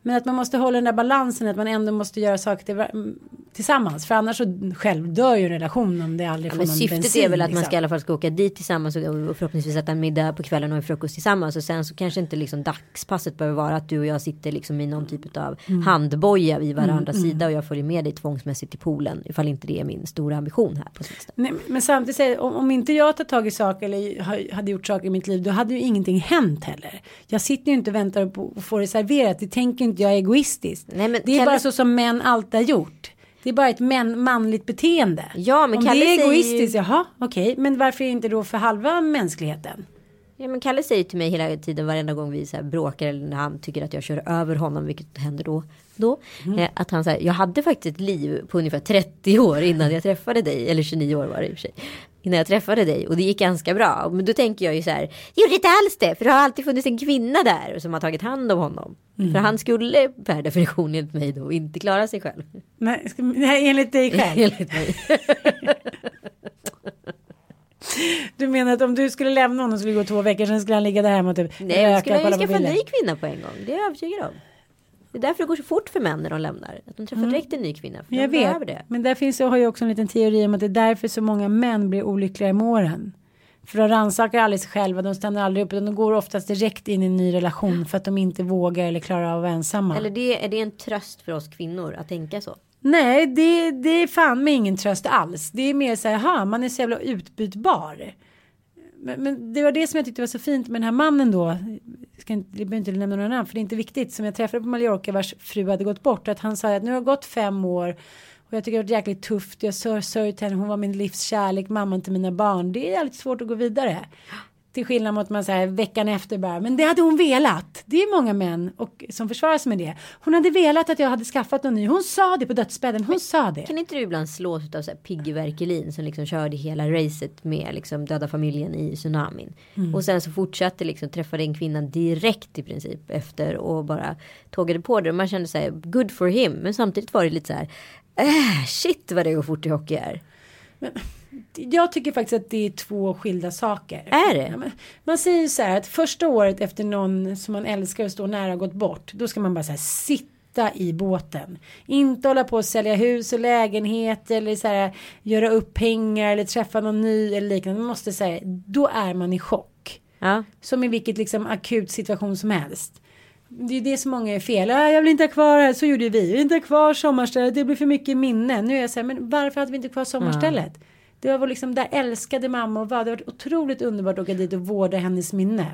Men att man måste hålla den där balansen, att man ändå måste göra saker till, mm, tillsammans. För annars så själv dör ju en relation om det aldrig Ja, får men någon syftet bensin. är väl att man liksom. ska i alla fall ska åka dit tillsammans och förhoppningsvis äta en middag på kvällen och en frukost tillsammans. Och sen så kanske inte liksom dagspasset behöver vara att du och jag sitter liksom i någon typ av Mm. handboja vid varandras sida och jag följer med dig tvångsmässigt till poolen. Ifall inte det är min stora ambition här på sistone. Nej, men samtidigt om, om inte jag tar tag i saker eller ha- hade gjort saker i mitt liv då hade ju ingenting hänt heller. Jag sitter ju inte och väntar på att få det serverat. Det tänker inte jag är egoistiskt. Nej, men det är Kalle- bara så som män alltid har gjort. Det är bara ett män, manligt beteende. Ja, men om Kalle det är säger ju- egoistiskt, jaha okej. Men varför inte då för halva mänskligheten? Ja men Kalle säger till mig hela tiden varenda gång vi så här bråkar eller när han tycker att jag kör över honom vilket händer då. då eh, att han säger jag hade faktiskt ett liv på ungefär 30 år innan jag träffade dig. Eller 29 år var det i och för sig. Innan jag träffade dig och det gick ganska bra. Men då tänker jag ju så här. Gjorde inte alls det. För det har alltid funnits en kvinna där som har tagit hand om honom. För han skulle per definition enligt mig då inte klara sig själv. Nej, ska, nej enligt dig själv. enligt mig. Du menar att om du skulle lämna honom skulle det gå två veckor sen skulle han ligga där hemma och typ Nej, då skulle röka, jag på skaffa en ny kvinna på en gång. Det är jag övertygad om. Det är därför det går så fort för män när de lämnar. Att de träffar direkt en ny kvinna. För Jag de vet, det. men där finns har ju också en liten teori om att det är därför så många män blir olyckliga med åren. För de rannsakar aldrig sig själva, de stannar aldrig upp utan de går oftast direkt in i en ny relation för att de inte vågar eller klarar av att vara ensamma. Eller det, är det en tröst för oss kvinnor att tänka så? Nej, det, det är fan med ingen tröst alls. Det är mer så här, ha, man är så jävla utbytbar. Men, men det var det som jag tyckte var så fint med den här mannen då. Jag ska inte, jag behöver inte nämna några namn för det är inte viktigt. Som jag träffade på Mallorca vars fru hade gått bort. Att han sa att nu har det gått fem år. Och jag tycker det har varit jäkligt tufft. Jag sörjt henne. Hon var min livs kärlek. Mamman till mina barn. Det är jävligt svårt att gå vidare. Till skillnad mot man säger veckan efter bara. Men det hade hon velat. Det är många män och, som försvarar sig med det. Hon hade velat att jag hade skaffat någon ny. Hon sa det på dödsbädden. Hon sa det. Kan inte du ibland slås av så här Piggy Verkelin som liksom körde hela racet med liksom döda familjen i tsunamin. Mm. Och sen så fortsatte liksom träffade en kvinna direkt i princip efter och bara tågade på det. Och man kände så här good for him. Men samtidigt var det lite så här äh, shit vad det går fort i hockey är. Jag tycker faktiskt att det är två skilda saker. Är det? Ja, man säger ju så här att första året efter någon som man älskar och står nära gått bort. Då ska man bara så här sitta i båten. Inte hålla på och sälja hus och lägenhet eller så här göra upp pengar eller träffa någon ny eller liknande. Man måste säga då är man i chock. Ja. Som i vilket liksom akut situation som helst. Det är det som många är fel. Ah, jag vill inte ha kvar här. Så gjorde vi. Jag vill inte ha kvar sommarstället. Det blir för mycket minnen. Nu är jag så här, men varför hade vi inte kvar sommarstället? Det var liksom där älskade mamma och var. Det var otroligt underbart att åka dit och vårda hennes minne.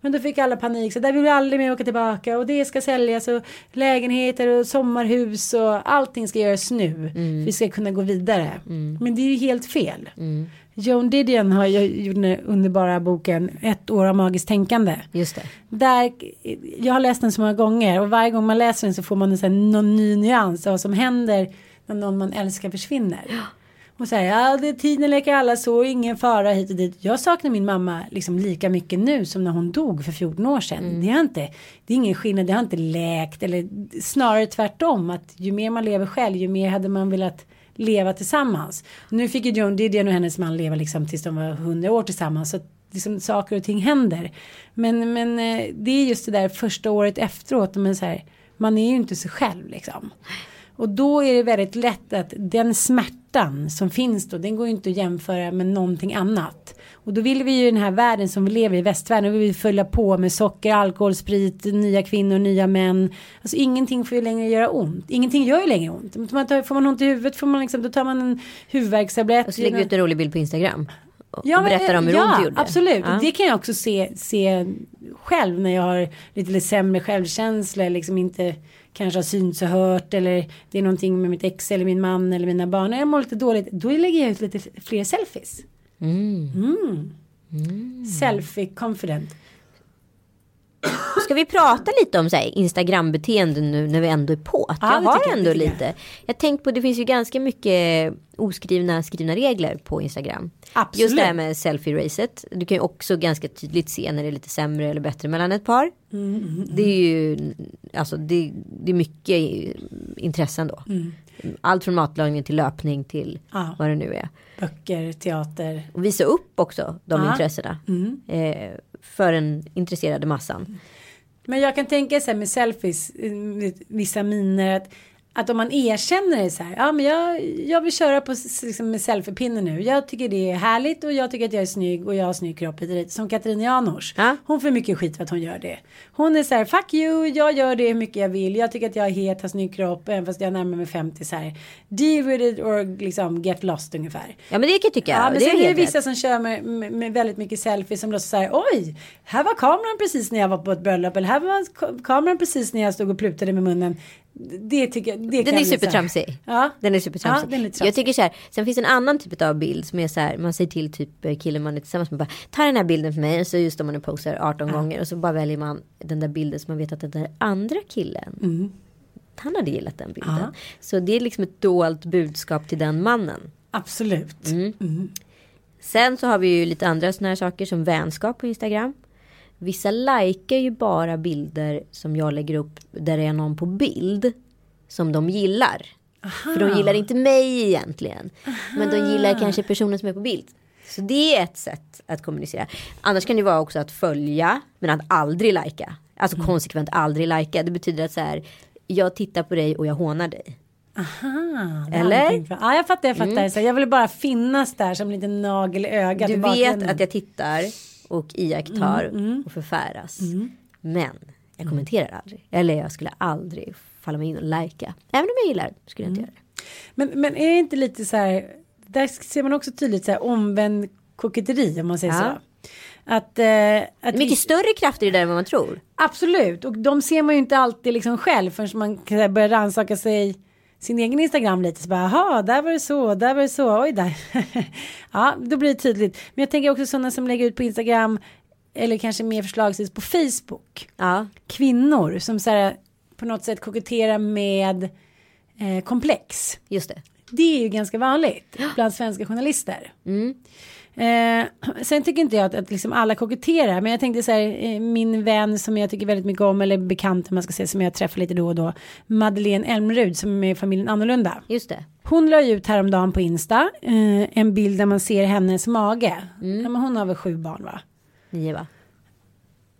Men då fick alla panik. Så där vill vi aldrig mer åka tillbaka. Och det ska säljas. Och lägenheter och sommarhus. Och allting ska göras nu. Vi ska kunna gå vidare. Men det är ju helt fel. Joan Didion har ju gjort den underbara boken Ett år av magiskt tänkande. Just det. Där, jag har läst den så många gånger och varje gång man läser den så får man en sån här, någon ny nyans av vad som händer när någon man älskar försvinner. Och säger ja det är tiden leker alla så, ingen fara hit och dit. Jag saknar min mamma liksom lika mycket nu som när hon dog för 14 år sedan. Det, har inte, det är ingen skillnad, det har inte läkt eller snarare tvärtom. Att ju mer man lever själv ju mer hade man velat leva tillsammans. Nu fick ju Joan Didion och hennes man leva liksom tills de var 100 år tillsammans. Så liksom saker och ting händer. Men, men eh, det är just det där första året efteråt. Men så här, man är ju inte sig själv liksom. Och då är det väldigt lätt att den smärtan som finns då, den går ju inte att jämföra med någonting annat. Och då vill vi ju i den här världen som vi lever i, västvärlden, och vi vill följa på med socker, alkohol, sprit, nya kvinnor, nya män. Alltså ingenting får ju längre göra ont. Ingenting gör ju längre ont. Får man ont i huvudet får man liksom, då tar man en huvudvärkstablett. Och så lägger du ut en rolig bild på Instagram. Och, Ja, berättar om hur ja, ont det gjorde. absolut. Ja. Det kan jag också se, se själv när jag har lite, lite sämre självkänsla. Liksom inte kanske har synts och hört. Eller det är någonting med mitt ex eller min man eller mina barn. När jag mår lite dåligt. Då lägger jag ut lite fler selfies. Mm. Selfie confident. Ska vi prata lite om så här, Instagram-beteende nu när vi ändå är på? Att Ja, jag har jag, ändå tycker lite. Jag tänkt på det finns ju ganska mycket oskrivna skrivna regler på Instagram. Absolut. Just det här med selfie-racet. Du kan ju också ganska tydligt se när det är lite sämre eller bättre mellan ett par. Mm, Det är ju alltså det, det är mycket intressen då. Allt från matlagning till löpning till Mm. Ja. vad det nu är. Böcker, teater. Och visa upp också de Ja. intressena. Mm. Eh, för den intresserade massan. Men jag kan tänka så här med selfies, eh, vissa miner att, att om man erkänner det så här, ja men jag, jag vill köra på liksom med selfiepinnen nu. Jag tycker det är härligt och jag tycker att jag är snygg och jag har snygg kropp hit och dit. Som Katarina Janouch. Ja. Hon får mycket skit för att hon gör det. Hon är så här, fuck you, jag gör det hur mycket jag vill. Jag tycker att jag är het, har snygg kropp, även fast jag närmar mig 50 så här. Deal with it or liksom get lost ungefär. Ja men det kan jag tycka. Ja, men det sen är det vissa rätt. som kör med, med, med väldigt mycket selfies som låtsas säga oj, här var kameran precis när jag var på ett bröllop eller här var ka- kameran precis när jag stod och plutade med munnen. Det tycker jag. Det Den är supertramsig. Ja. Den är supertramsig. Ja, den är lite jag tycker så här. Sen finns en annan typ av bild som är så här. Man säger till typ eh, killen man är tillsammans med. Bara, Ta den här bilden för mig. Och så just om man är posar 18 gånger. Och så bara väljer man den där bilden som man vet att den där andra killen. Han hade gillat den bilden. Mm. Ja. Så det är liksom ett dolt budskap till den mannen. Absolut. Mm. Sen så har vi ju lite andra sådana här saker som vänskap på Instagram. Vissa likar ju bara bilder som jag lägger upp där det är någon på bild som de gillar. För de gillar inte mig egentligen. Men de gillar kanske personen som är på bild. Så det är ett sätt att kommunicera. Annars kan det vara också att följa men att aldrig lajka. Alltså konsekvent aldrig lajka. Det betyder att så här. Jag tittar på dig och jag hånar dig. Aha, Eller? Ja, jag fattar, jag fattar. Så jag ville bara finnas där som en liten nagel i ögat. Du vet att jag tittar och iakttar Mm, och förfäras. Men jag kommenterar aldrig. Eller jag skulle aldrig falla mig in och lajka. Även om jag gillar skulle jag inte Mm. göra det. Men, men är det inte lite så här, där ser man också tydligt så här omvänd koketteri om man säger Ja. så. Att, eh, att Mycket vi- större krafter i det där än vad man tror. Absolut, och de ser man ju inte alltid liksom själv förrän man börjar rannsaka sig sin egen Instagram lite så bara, jaha, där var det så, där var det så, oj där. ja, då blir det tydligt. Men jag tänker också sådana som lägger ut på Instagram eller kanske mer förslagsvis på Facebook. Ja, Kvinnor som så här, på något sätt koketterar med eh, komplex. just det. Det är ju ganska vanligt bland svenska journalister. Eh, sen tycker inte jag att, att liksom alla koketterar. Men jag tänkte så här, eh, min vän som jag tycker väldigt mycket om, eller bekant man ska säga, som jag träffar lite då och då. Madeleine Elmrud som är med i familjen Annorlunda. Just det. Hon la ut häromdagen på Insta eh, en bild där man ser hennes mage. Ja, men hon har väl sju barn va? Nio va?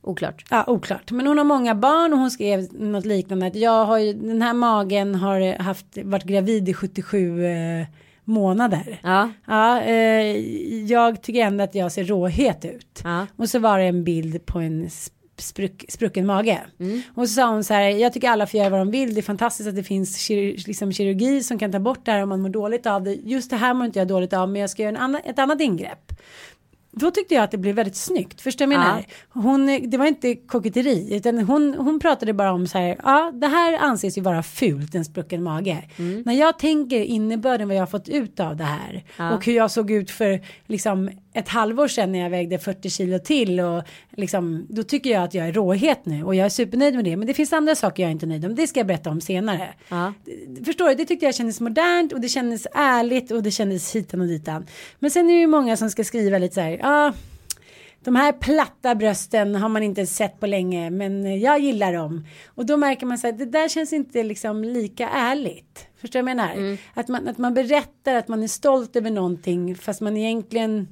Oklart. Ja, oklart. Men hon har många barn och hon skrev något liknande. Att jag har ju, den här magen har haft, varit gravid i 77 eh, månader. Ja. Ja, eh, jag tycker ändå att jag ser råhet ut. Ja. Och så var det en bild på en sp- spruck, sprucken mage. Mm. Och så sa hon så här, jag tycker alla får göra vad de vill. Det är fantastiskt att det finns kir liksom kirurgi som kan ta bort det här om man mår dåligt av det. Just det här mår inte jag dåligt av, men jag ska göra en annan, ett annat ingrepp. Då tyckte jag att det blev väldigt snyggt. Förstår du menar? Hon, det var inte koketteri, utan hon, hon pratade bara om så här, ja, det här anses ju vara fult, en sprucken mage. När jag tänker innebörden vad jag har fått ut av det här och hur jag såg ut för liksom ett halvår sedan när jag vägde 40 kilo till och liksom, då tycker jag att jag är råhet nu och jag är supernöjd med det. Men det finns andra saker jag är inte nöjd med, det ska jag berätta om senare. Ja. Förstår du, det tyckte jag kändes modernt och det kändes ärligt och det kändes hitan och ditan. Men sen är det ju många som ska skriva lite så här, ja, de här platta brösten har man inte sett på länge men jag gillar dem. Och då märker man så här, det där känns inte liksom lika ärligt. Förstår du vad jag menar? Att, man, att man berättar att man är stolt över någonting fast man egentligen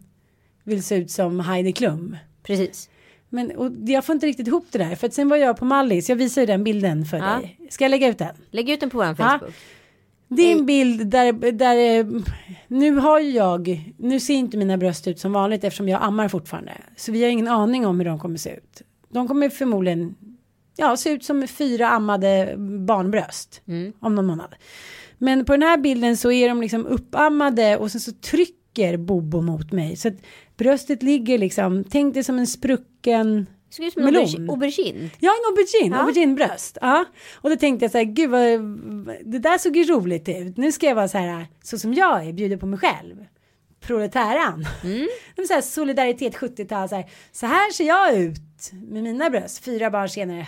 vill se ut som Heidi Klum. Precis. Men och jag får inte riktigt ihop det där för att sen var jag på Mallis, jag visar ju den bilden för Ja. dig. Ska jag lägga ut den? Lägg ut den på vår Ja. Det är en bild där, där eh, nu har ju jag, nu ser inte mina bröst ut som vanligt eftersom jag ammar fortfarande. Så vi har ingen aning om hur de kommer se ut. De kommer förmodligen ja, se ut som fyra ammade barnbröst Mm. om någon månad. Men på den här bilden så är de liksom uppammade och sen så trycker Bobo mot mig. Så att bröstet ligger liksom, tänk det som en sprucken Ser ut som en Melon. aubergine. aubergine. Ja, en aubergine, Ja. auberginebröst. Ja. Och då tänkte jag så här, gud vad, det där såg ju roligt ut. Nu ska jag vara så här, så som jag är, bjuder på mig själv. Proletäran. Mm. Så här solidaritet 70-tal, så här, så här ser jag ut med mina bröst, fyra barn senare.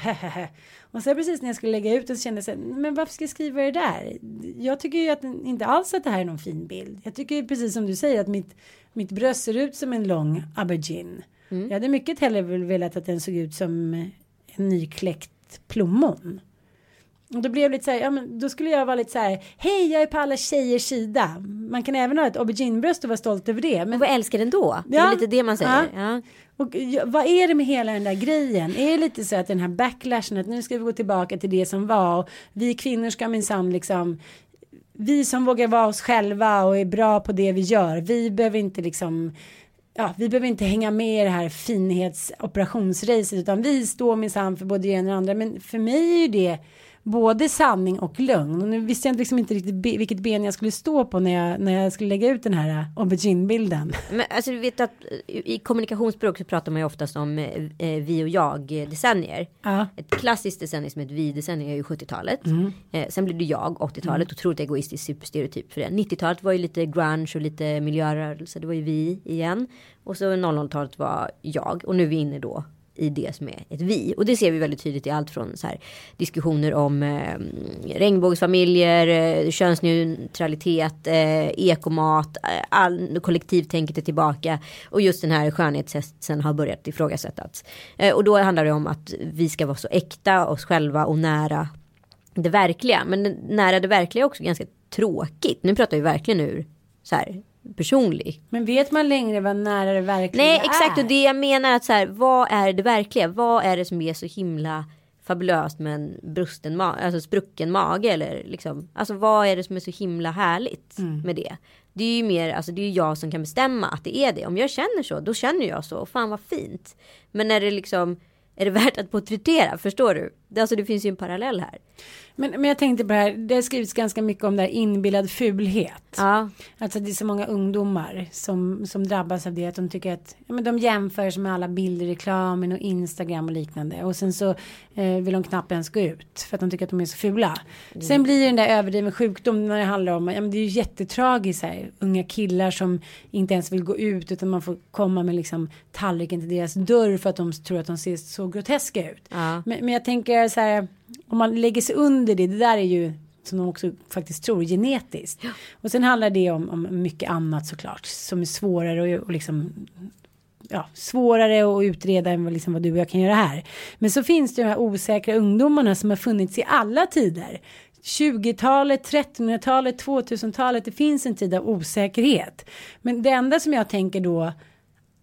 Och så precis när jag skulle lägga ut det så kände jag så här, men varför ska jag skriva det där? Jag tycker ju att, inte alls att det här är någon fin bild. Jag tycker ju precis som du säger att mitt, mitt bröst ser ut som en lång aubergine. Jag hade mycket hellre velat att den såg ut som en nykläckt plommon. Och då blev jag lite så här, ja men då skulle jag vara lite så här, hej jag är på alla tjejers sida. Man kan även ha ett auberginebröst och vara stolt över det. Men Men vad älskar den då? Det Ja. är lite det man säger. Ja. Ja. och ja, vad är det med hela den där grejen? Är det lite så att den här backlashen att nu ska vi gå tillbaka till det som var och vi kvinnor ska minsann liksom vi som vågar vara oss själva och är bra på det vi gör. Vi behöver inte liksom Ja, vi behöver inte hänga med i det här finhetsoperationsracet utan vi står minsann för både det ena och det andra. Men för mig är ju det både sanning och lögn. Och nu visste jag inte liksom inte riktigt be, vilket ben jag skulle stå på när jag, när jag skulle lägga ut den här äh, aubergine-bilden. Men alltså du vet att eh, i kommunikationsspråk så pratar man ju oftast om eh, eh, vi och jag eh, decennier. Ja. Ett klassiskt decennium som ett vi-decennium är ju 70-talet. Eh, sen blev det jag 80-talet. Otroligt egoistiskt superstereotyp för det. 90-talet var ju lite grunge och lite miljörörelse. Det var ju vi igen. Och så 00-talet var jag. Och nu är vi inne då i det som är ett vi. Och det ser vi väldigt tydligt i allt från så här, diskussioner om eh, regnbågsfamiljer, eh, könsneutralitet, eh, ekomat, eh, all, kollektivtänket är tillbaka. Och just den här skönhetshetsen har börjat ifrågasättas. Eh, och då handlar det om att vi ska vara så äkta oss själva och nära det verkliga. Men nära det verkliga är också ganska tråkigt. Nu pratar vi verkligen ur så här personlig Men vet man längre vad nära det verkligen Nej är? exakt och det jag menar att så här, vad är det verkliga? Vad är det som är så himla fabulöst med en brusten ma- alltså sprucken mage eller liksom. Alltså vad är det som är så himla härligt med det? Det är ju mer, alltså det är jag som kan bestämma att det är det. Om jag känner så, då känner jag så. Och fan vad fint. Men är det liksom, är det värt att porträttera? Förstår du? Det, alltså det finns ju en parallell här. Men, men jag tänkte på det här, det har skrivits ganska mycket om det här inbillad fulhet. Ja, Alltså det är så många ungdomar som, som drabbas av det. Att de tycker att ja, men de jämför sig med alla bilder i reklamen och Instagram och liknande. Och sen så eh, vill de knappt ens gå ut. För att de tycker att de är så fula. Sen blir det den där överdriven sjukdom när det handlar om. Ja, men det är ju jättetragiskt här. Unga killar som inte ens vill gå ut. Utan man får komma med liksom tallriken till deras dörr. För att de tror att de ser så groteska ut. ja. Men, men jag tänker så här, om man lägger sig under det, det där är ju som de också faktiskt tror genetiskt. Och sen handlar det om, om mycket annat såklart som är svårare och, och liksom ja, svårare att utreda än vad, liksom vad du och jag kan göra här. Men så finns det de här osäkra ungdomarna som har funnits i alla tider. 20-talet, 1300-talet, 2000-talet, det finns en tid av osäkerhet. Men det enda som jag tänker då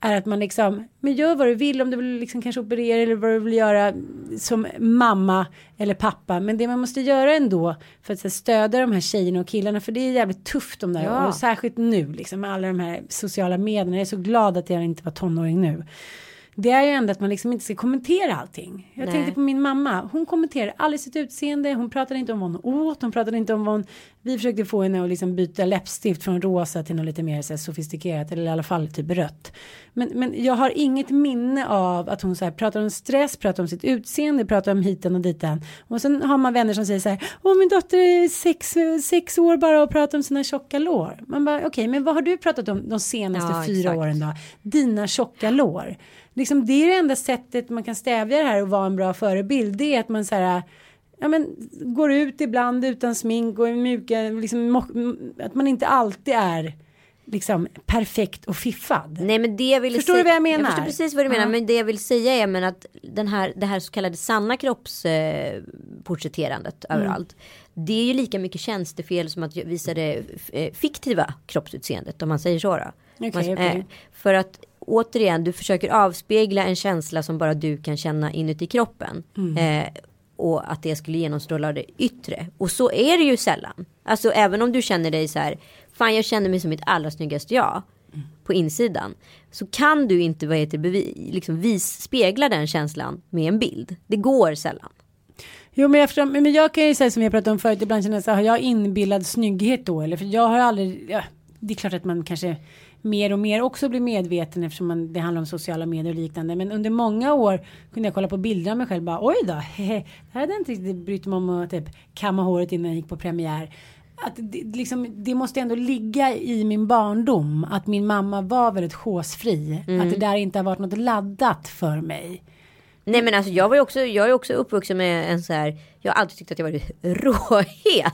är att man liksom, men gör vad du vill om du vill liksom kanske operera eller vad du vill göra som mamma eller pappa. Men det man måste göra ändå för att här, stödja de här tjejerna och killarna, för det är jävligt tufft de där. Ja. Och särskilt nu liksom med alla de här sociala medierna. Jag är så glad att jag inte var tonåring nu. Det är ju ändå att man liksom inte ska kommentera allting. Jag Nej. tänkte på min mamma. Hon kommenterade aldrig sitt utseende. Hon pratade inte om vad hon åt. Hon pratade inte om vad hon... Vi försökte få henne att liksom byta läppstift från rosa till något lite mer så här, sofistikerat. Eller i alla fall typ rött. Men, men jag har inget minne av att hon så här pratar om stress, pratar om sitt utseende, pratar om hiten och diten. Och sen har man vänner som säger så här. Åh min dotter är sex, sex år bara och pratar om sina tjocka lår. Man bara okej men vad har du pratat om de senaste Ja, fyra exakt. åren då? Dina tjocka lår. Liksom det är det enda sättet man kan stävja det här och vara en bra förebild. Det är att man så här ja, men, går ut ibland utan smink och är mjuka, liksom, att man inte alltid är liksom perfekt och fiffad. Nej men det jag ville Förstår du vad jag menar? Jag förstår precis vad du menar. Ja. Men det jag vill säga är men att den här, det här så kallade sanna kroppsporträtterandet Mm. överallt. Det är ju lika mycket tjänstefel som att visa det eh, fiktiva kroppsutseendet om man säger så. Då. Okej, man, okej. eh, för att återigen, du försöker avspegla en känsla som bara du kan känna inuti kroppen. Mm. Eh, och att det skulle genomstråla det yttre. Och så är det ju sällan. Alltså även om du känner dig så här, fan jag känner mig som mitt allra snyggaste jag på insidan. Så kan du inte vad heter, bevi, liksom vis, spegla den känslan med en bild. Det går sällan. Jo men, eftersom, men jag kan ju säga som vi har pratat om förut, ibland känner jag så här, har jag inbillad snygghet då? Eller för jag har aldrig, ja, det är klart att man kanske mer och mer också blir medveten eftersom man, det handlar om sociala medier och liknande. Men under många år kunde jag kolla på bilder av mig själv bara oj då, hehe, det här hade jag inte riktigt brytt mig om att typ kamma håret innan jag gick på premiär. Att det, liksom, det måste ändå ligga i min barndom att min mamma var väldigt chosefri. Att det där inte har varit något laddat för mig. Nej men alltså jag var ju också, jag är också uppvuxen med en så här, jag har alltid tyckt att jag varit råhet.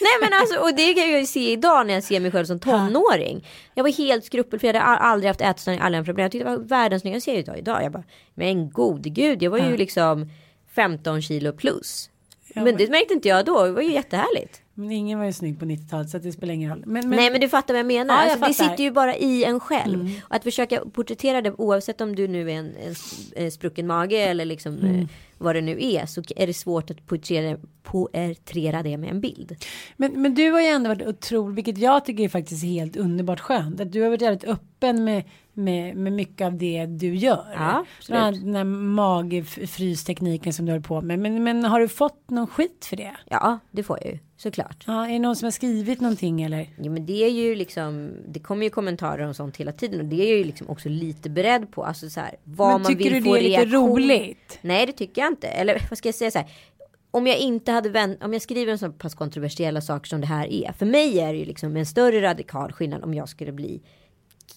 Nej men alltså och det kan jag ju se idag när jag ser mig själv som tonåring. Jag var helt skrupelfri, jag hade aldrig haft ätstörning, aldrig haft problem. Jag tyckte det var världens snyggaste ser idag, idag. Jag bara, men gode gud, jag var ju liksom 15 kilo plus. men det märkte inte jag då, det var ju jättehärligt. Men ingen var ju snygg på 90-talet så det spelar ingen roll. Men, men, Nej men du fattar vad jag menar. Ja, jag alltså, det sitter ju bara i en själv. Och att försöka porträttera det oavsett om du nu är en, en, en sprucken mage eller liksom Mm. eh, vad det nu är. Så är det svårt att porträttera, porträttera det med en bild. Men, men du har ju ändå varit otroligt, vilket jag tycker är faktiskt helt underbart skönt. Att du har varit väldigt öppen med, med, med mycket av det du gör. Ja, Bland annat den här magfrystekniken som du har på med. Men, men har du fått någon skit för det? Ja det får jag ju såklart. Ja, är det någon som har skrivit någonting eller? Ja, men det är ju liksom, det kommer ju kommentarer och sånt hela tiden och det är jag ju liksom också lite beredd på. Alltså så här, vad Men man tycker vill du få det är lite roligt? Nej det tycker jag inte. Eller vad ska jag säga så här. Om jag inte hade vänt, om jag skriver en så pass kontroversiella saker som det här är. För mig är det ju liksom en större radikal skillnad om jag skulle bli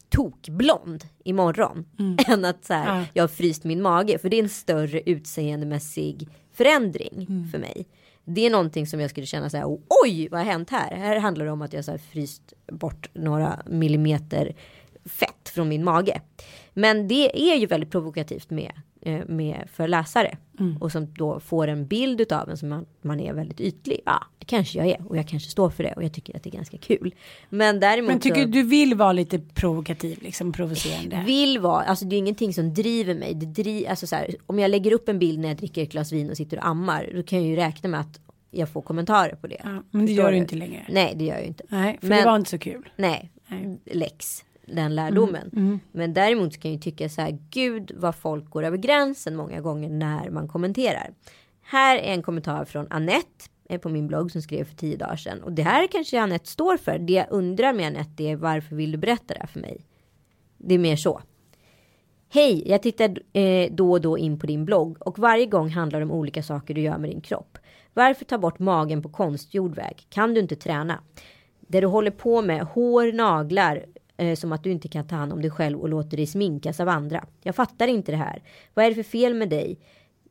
tokblond imorgon. Än att så här, Mm. Ja. jag har fryst min mage. För det är en större utseendemässig förändring Mm. för mig. Det är någonting som jag skulle känna så här, oj vad har hänt här? Här handlar det om att jag så här fryst bort några millimeter fett från min mage. Men det är ju väldigt provokativt med, med för läsare. Mm. Och som då får en bild utav en som man, man är väldigt ytlig. Ja, det kanske jag är och jag kanske står för det och jag tycker att det är ganska kul. Men däremot Men tycker så, du vill vara lite provokativ, liksom provocerande? vill vara, alltså det är ingenting som driver mig. Det dri, alltså så här, om jag lägger upp en bild när jag dricker ett glas vin och sitter och ammar. Då kan jag ju räkna med att jag får kommentarer på det. Ja, men det Förstår gör du inte längre. Nej det gör jag ju inte. Nej, för Men- det var inte så kul. Nej, Nej. läx. Den lärdomen. Men däremot kan jag ju tycka så här. Gud vad folk går över gränsen många gånger när man kommenterar. Här är en kommentar från Annette eh, på min blogg som skrev för tio dagar sedan. Och det här kanske Annette står för. Det jag undrar med Annette är varför vill du berätta det här för mig? Det är mer så. Hej, jag tittar eh, då och då in på din blogg och varje gång handlar det om olika saker du gör med din kropp. Varför ta bort magen på konstgjord väg? Kan du inte träna? Det du håller på med, hår, naglar, eh, som att du inte kan ta hand om dig själv och låter dig sminkas av andra. Jag fattar inte det här. Vad är det för fel med dig?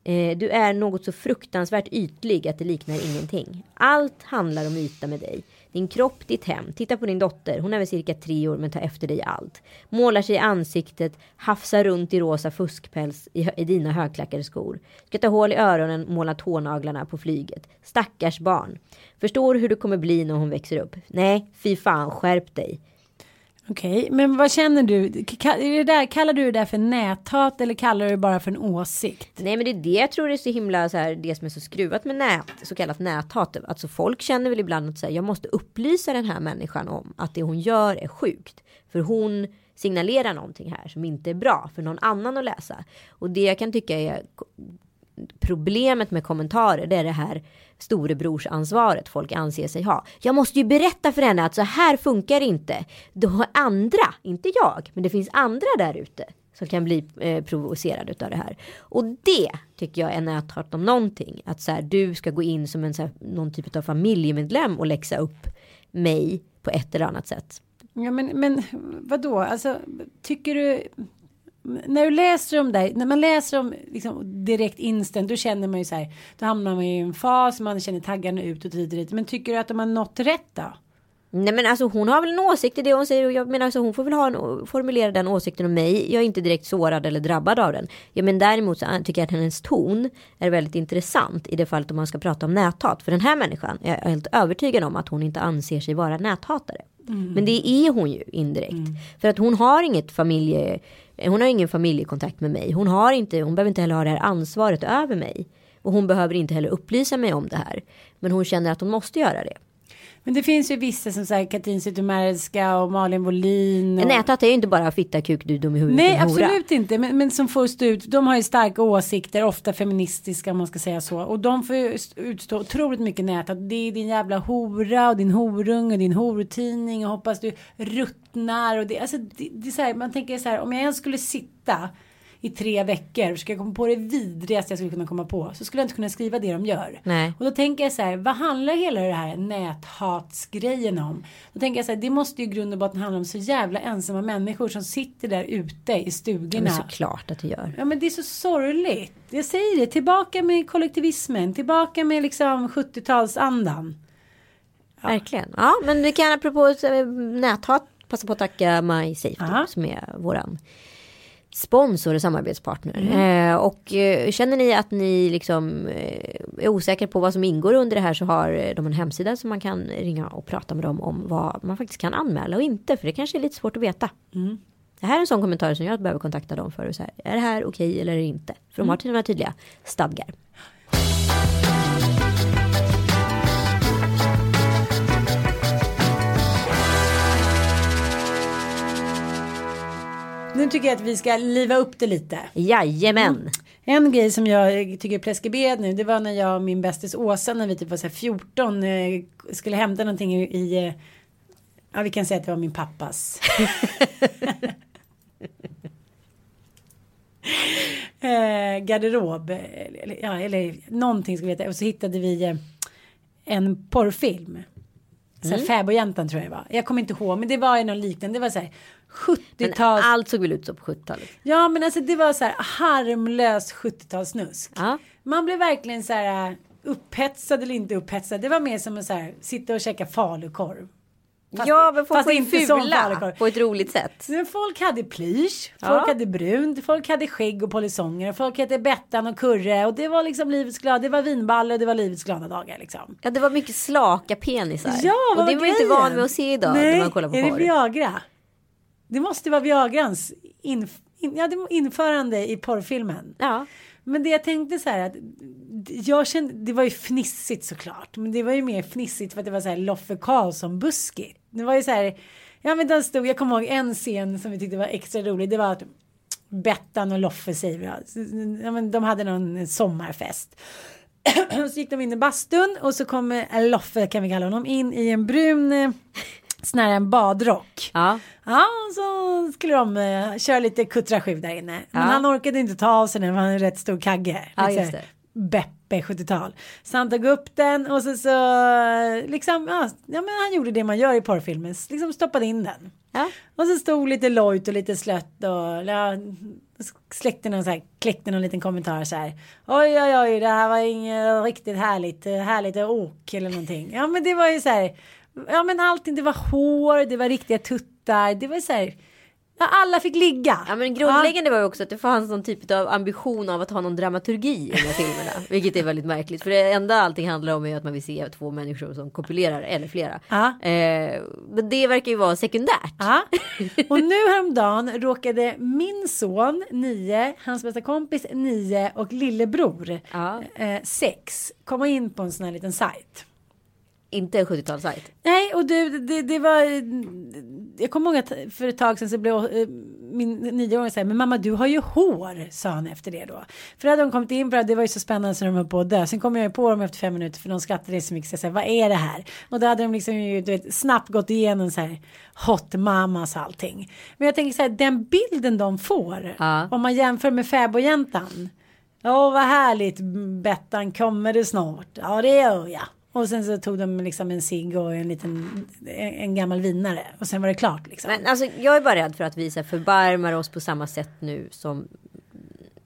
Eh, du är något så fruktansvärt ytlig att det liknar ingenting. Allt handlar om yta med dig. Din kropp, ditt hem. Titta på din dotter. Hon är väl cirka tre år men tar efter dig allt. Målar sig i ansiktet, hafsar runt i rosa fuskpäls i, i dina högklackade skor. Ska ta hål i öronen, måla tånaglarna på flyget. Stackars barn. Förstår hur det kommer bli när hon växer upp. Nej, fy fan, skärp dig. Okej, men vad känner du? Är det där, kallar du det där för näthat eller kallar du det bara för en åsikt? Nej men det är det jag tror är så himla så här, det som är så skruvat med nät, så kallat näthat. Alltså folk känner väl ibland att säga jag måste upplysa den här människan om att det hon gör är sjukt. För hon signalerar någonting här som inte är bra för någon annan att läsa. Och det jag kan tycka är problemet med kommentarer det är det här storebrorsansvaret folk anser sig ha. Jag måste ju berätta för henne att så här funkar det inte. Då har andra, inte jag, men det finns andra där ute som kan bli eh, provocerade av det här. Och det tycker jag är näthat om någonting. Att så här, du ska gå in som en så här, någon typ av familjemedlem och läxa upp mig på ett eller annat sätt. Ja, men, men vadå? Alltså, tycker du... När du läser om dig, när man läser om liksom, direkt instant, då känner man ju så här, då hamnar man i en fas, man känner taggarna ut och dit. Men tycker du att de har nått rätt då? Nej men alltså hon har väl en åsikt i det hon säger och jag menar alltså hon får väl ha en, formulera den åsikten om mig. Jag är inte direkt sårad eller drabbad av den. Ja men däremot så tycker jag att hennes ton är väldigt intressant i det fallet om man ska prata om näthat. För den här människan är jag helt övertygad om att hon inte anser sig vara näthatare. Men det är hon ju indirekt. För att hon har inget familje, Eh, hon har ingen familjekontakt med mig. Hon har inte, hon behöver inte heller ha det här ansvaret över mig. Och hon behöver inte heller upplysa mig om det här. Men hon känner att hon måste göra det. Men det finns ju vissa som säger Katrin Zytomierska och Malin Wollin. Och... En näthat är ju inte bara fitta, kuk, du, dum i huvudet. Nej absolut inte. Men, men som får stå ut. De har ju starka åsikter. Ofta feministiska om man ska säga så. Och de får ju utstå otroligt mycket näthat. Det är din jävla hora och din horunge och din hortidning. Och hoppas du ruttnar. Och det, alltså, det, det är så här, man tänker så här. Om jag ens skulle sitta i tre veckor. Ska jag komma på det vidrigaste jag skulle kunna komma på. Så skulle jag inte kunna skriva det de gör. Nej. Och då tänker jag så här. Vad handlar hela det här näthatsgrejen om? Då tänker jag så här. Det måste ju i grund och botten handla om så jävla ensamma människor som sitter där ute i stugorna. är såklart att det gör. Ja men det är så sorgligt. Jag säger det. Tillbaka med kollektivismen. Tillbaka med liksom 70-talsandan. Verkligen. Ja, men vi kan apropå eh, näthat passa på att tacka My Safety Ja. som är våran sponsor och samarbetspartner. Mm. Eh, och eh, känner ni att ni liksom eh, är osäkra på vad som ingår under det här så har eh, de en hemsida som man kan ringa och prata med dem om vad man faktiskt kan anmäla och inte. För det kanske är lite svårt att veta. Mm. Det här är en sån kommentar som jag behöver kontakta dem för. Och så här, är det här okej eller är det inte? För de har till och med tydliga stadgar. Nu tycker jag att vi ska liva upp det lite. Jajamän. En grej som jag tycker är preskriberad nu. Det var när jag och min bästis Åsa när vi typ var så här 14. Eh, skulle hämta någonting i. eh, ja vi kan säga att det var min pappas. eh, garderob. Eller, ja, eller någonting ska vi veta. Och så hittade vi eh, en porrfilm. Så här Fäbodjäntan tror jag det var. Jag kommer inte ihåg men det var ju någon liknande. Det var så här Men 70-tals. allt såg väl ut så på 70-talet. Ja men alltså det var så här harmlös 70-talssnusk. Ja. Man blev verkligen så här upphetsad eller inte upphetsad. Det var mer som att så här, sitta och käka falukorv. Fast- ja, men folk var inte fula på ett roligt sätt. Men folk hade plysch, folk Ja. hade brunt, folk hade skägg och polisonger, folk hette Bettan och Kurre och det var liksom livets glada, det var vinballe och det var livets glada dagar liksom. Ja, det var mycket slaka penisar. Ja, och vad det var var inte van vid att se idag Nej, när man kollar på är det porr. Viagra? Det måste vara Viagrans inf in, ja, införande i porrfilmen. Ja. Men det jag tänkte så här att jag kände, det var ju fnissigt såklart. Men det var ju mer fnissigt för att det var så här Loffe Karlsson buskigt. Det var ju så här, ja men den stod, jag kommer ihåg en scen som vi tyckte var extra rolig. Det var att Bettan och Loffe säger ja, men de hade någon sommarfest. så gick de in i bastun och så kommer Loffe kan vi kalla honom in i en brun eh, sån här en badrock. Ja. Ja, så skulle de uh, köra lite kuttrasju där inne. Men Ja. han orkade inte ta av sig den, han är en rätt stor kagge. Ja, Lite just så här Beppe 70-tal. Så han tog upp den och så, så liksom, ja, ja men han gjorde det man gör i porrfilmer, liksom stoppade in den. Ja. Och så stod lite lojt och lite slött och ja, släckte någon så här, kläckte någon liten kommentar så här. Oj oj oj, det här var inget riktigt härligt, härligt åk eller någonting. Ja men det var ju så här, ja men allting, det var hår, det var riktiga tuttar, det var så här, ja, alla fick ligga. Ja men grundläggande var ju också att det fanns någon typ av ambition av att ha någon dramaturgi i de här filmerna. Vilket är väldigt märkligt. För det enda allting handlar om är att man vill se två människor som kopulerar eller flera. Ja. Eh, men det verkar ju vara sekundärt. Ja. Och nu häromdagen råkade min son, nio, hans bästa kompis, nio och lillebror, Ja. eh, sex, komma in på en sån här liten sajt. Inte en 70-talssajt. Nej, och du, det, det var... Jag kommer ihåg att för ett tag sedan så blev eh, min nioåring så här, men mamma du har ju hår, sa han efter det då. För då hade de kommit in på det, det var ju så spännande så de höll på att dö. Sen kom jag ju på dem efter fem minuter för de skrattade så mycket, så jag sa, vad är det här? Och då hade de liksom ju, du vet, snabbt gått igenom så här hot mamas allting. Men jag tänker så här, den bilden de får, Ja. om man jämför med fäbodjäntan. Åh vad härligt Bettan, kommer du snart? Ja det gör jag. Och sen så tog de liksom en cigg och en liten en, en gammal vinare och sen var det klart liksom. Men alltså jag är bara rädd för att vi så förbarmar oss på samma sätt nu som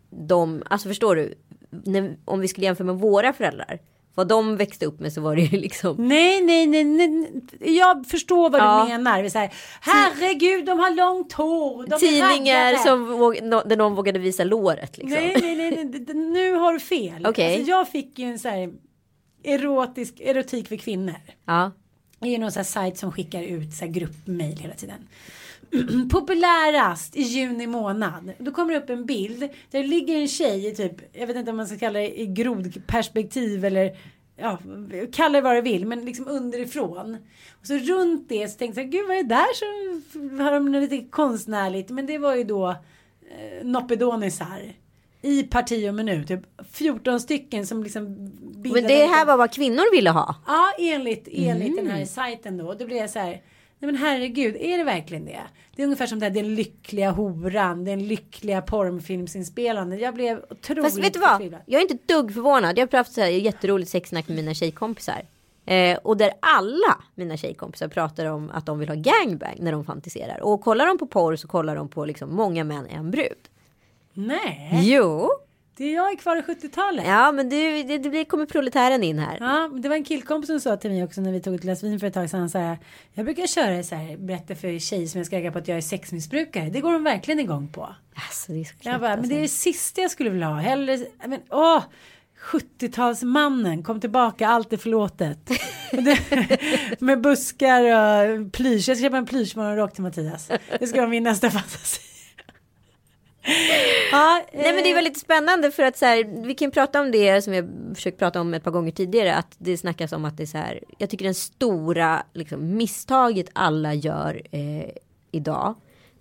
de, alltså förstår du? När, om vi skulle jämföra med våra föräldrar. Vad de växte upp med så var det ju liksom. Nej, nej, nej, nej, jag förstår vad Ja. du menar. Vi säger, Herregud, de har långt hår. De Tidningar raggade." som där någon vågade visa låret liksom. Nej, nej, nej, nej, nu har du fel. Okej. Alltså, jag fick ju en så här erotisk, erotik för kvinnor. Ja. Det är ju någon sån här sajt som skickar ut så här gruppmail hela tiden. populärast i juni månad. Då kommer det upp en bild där det ligger en tjej i typ, jag vet inte om man ska kalla det i grodperspektiv eller ja, kalla det vad du vill, men liksom underifrån. Och så runt det så tänkte jag, gud vad är det där så har de lite konstnärligt, men det var ju då eh, Noppedonisar i parti och minut. Typ 14 stycken som liksom Men det här var vad kvinnor ville ha? Ja, enligt, enligt mm. den här sajten då. Då blir jag så här. Nej men herregud, är det verkligen det? Det är ungefär som det här, den lyckliga horan, den lyckliga porrfilmsinspelanden. Jag blev otroligt Fast vet du vad? Jag är inte ett dugg förvånad. Jag har haft så här jätteroligt sexsnack med mina tjejkompisar. Eh, och där alla mina tjejkompisar pratar om att de vill ha gangbang när de fantiserar. Och kollar de på porr så kollar de på liksom många män en brud. Nej. Jo. Det är jag kvar i 70-talet. Ja, men du, det, det kommer proletären in här. Ja, det var en killkompis som sa till mig också när vi tog ett glas vin för ett tag sedan. Så här, jag brukar köra så här, berätta för tjejer som jag ska äga på att jag är sexmissbrukare. Det går de verkligen igång på. Alltså, det är så jag bara, alltså. men det är alltså. det sista jag skulle vilja ha. Hellre, men åh. 70-talsmannen, kom tillbaka, allt är förlåtet. med buskar och plysch. Jag ska köpa en plyschmorgonrock till Mattias. Det ska vara min nästa fantasi ja, Nej men det är väldigt spännande för att så här, vi kan prata om det som har försökt prata om ett par gånger tidigare. Att det snackas om att det är så här. Jag tycker den stora liksom, misstaget alla gör eh, idag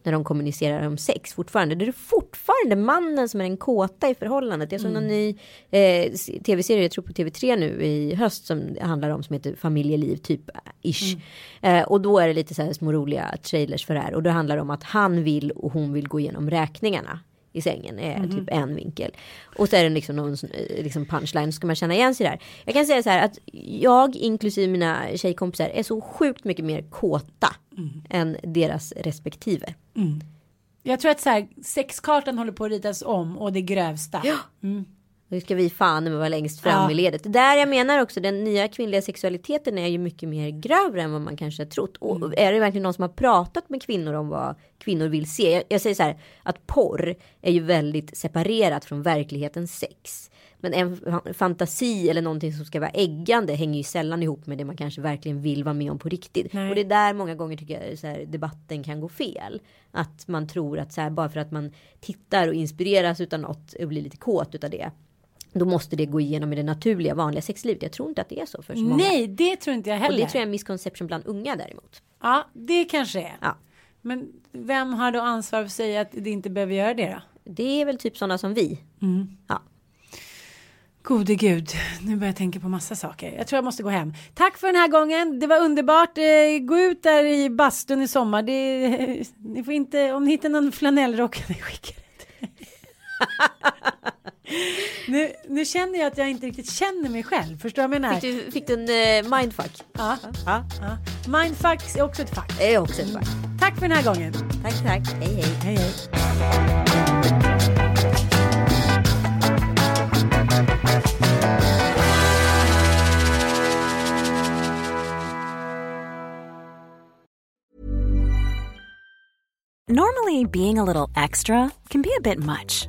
när de kommunicerar om sex fortfarande. Det är fortfarande mannen som är den kåta i förhållandet. Jag såg mm. någon ny eh, tv-serie, jag tror på TV3 nu i höst som handlar om som heter familjeliv typ ish. Mm. Eh, och då är det lite så här små roliga trailers för det här och då handlar det om att han vill och hon vill gå igenom räkningarna i sängen är mm. typ en vinkel. Och så är det liksom någon liksom punchline, så ska man känna igen sig där. Jag kan säga så här att jag inklusive mina tjejkompisar är så sjukt mycket mer kåta mm. än deras respektive. Mm. Jag tror att så här, sexkartan håller på att ritas om och det grövsta. Ja. Nu ska vi fan vara längst fram ja. i ledet. Det där jag menar också, den nya kvinnliga sexualiteten är ju mycket mer grövre än vad man kanske har trott. Och mm. är det verkligen någon som har pratat med kvinnor om vad kvinnor vill se? Jag, jag säger så här, att porr är ju väldigt separerat från verklighetens sex. Men en fantasi eller någonting som ska vara äggande hänger ju sällan ihop med det man kanske verkligen vill vara med om på riktigt. Nej. Och det är där många gånger tycker jag så här, debatten kan gå fel. Att man tror att så här, bara för att man tittar och inspireras utan något och blir lite kåt utav det då måste det gå igenom i det naturliga vanliga sexlivet. Jag tror inte att det är så för så många. Nej, det tror inte jag heller. Och det tror jag är en misconception bland unga däremot. Ja, det kanske är. Ja. Men vem har då ansvar för att säga att det inte behöver göra det då? Det är väl typ sådana som vi. Mm. Ja. Gode gud, nu börjar jag tänka på massa saker. Jag tror jag måste gå hem. Tack för den här gången. Det var underbart. Eh, gå ut där i bastun i sommar. Det, ni får inte, om ni hittar någon flanellrock, skicka det nu, nu känner jag att jag inte riktigt känner mig själv. Förstår du vad jag menar? Fick du, fick du en uh, mindfuck? Ja. ja. ja. Mindfuck är också ett fack. Det är också ett fack. Mm. Tack för den här gången. Tack, tack. Hej, hej. hej, hej. Normally being a little extra can be a bit much.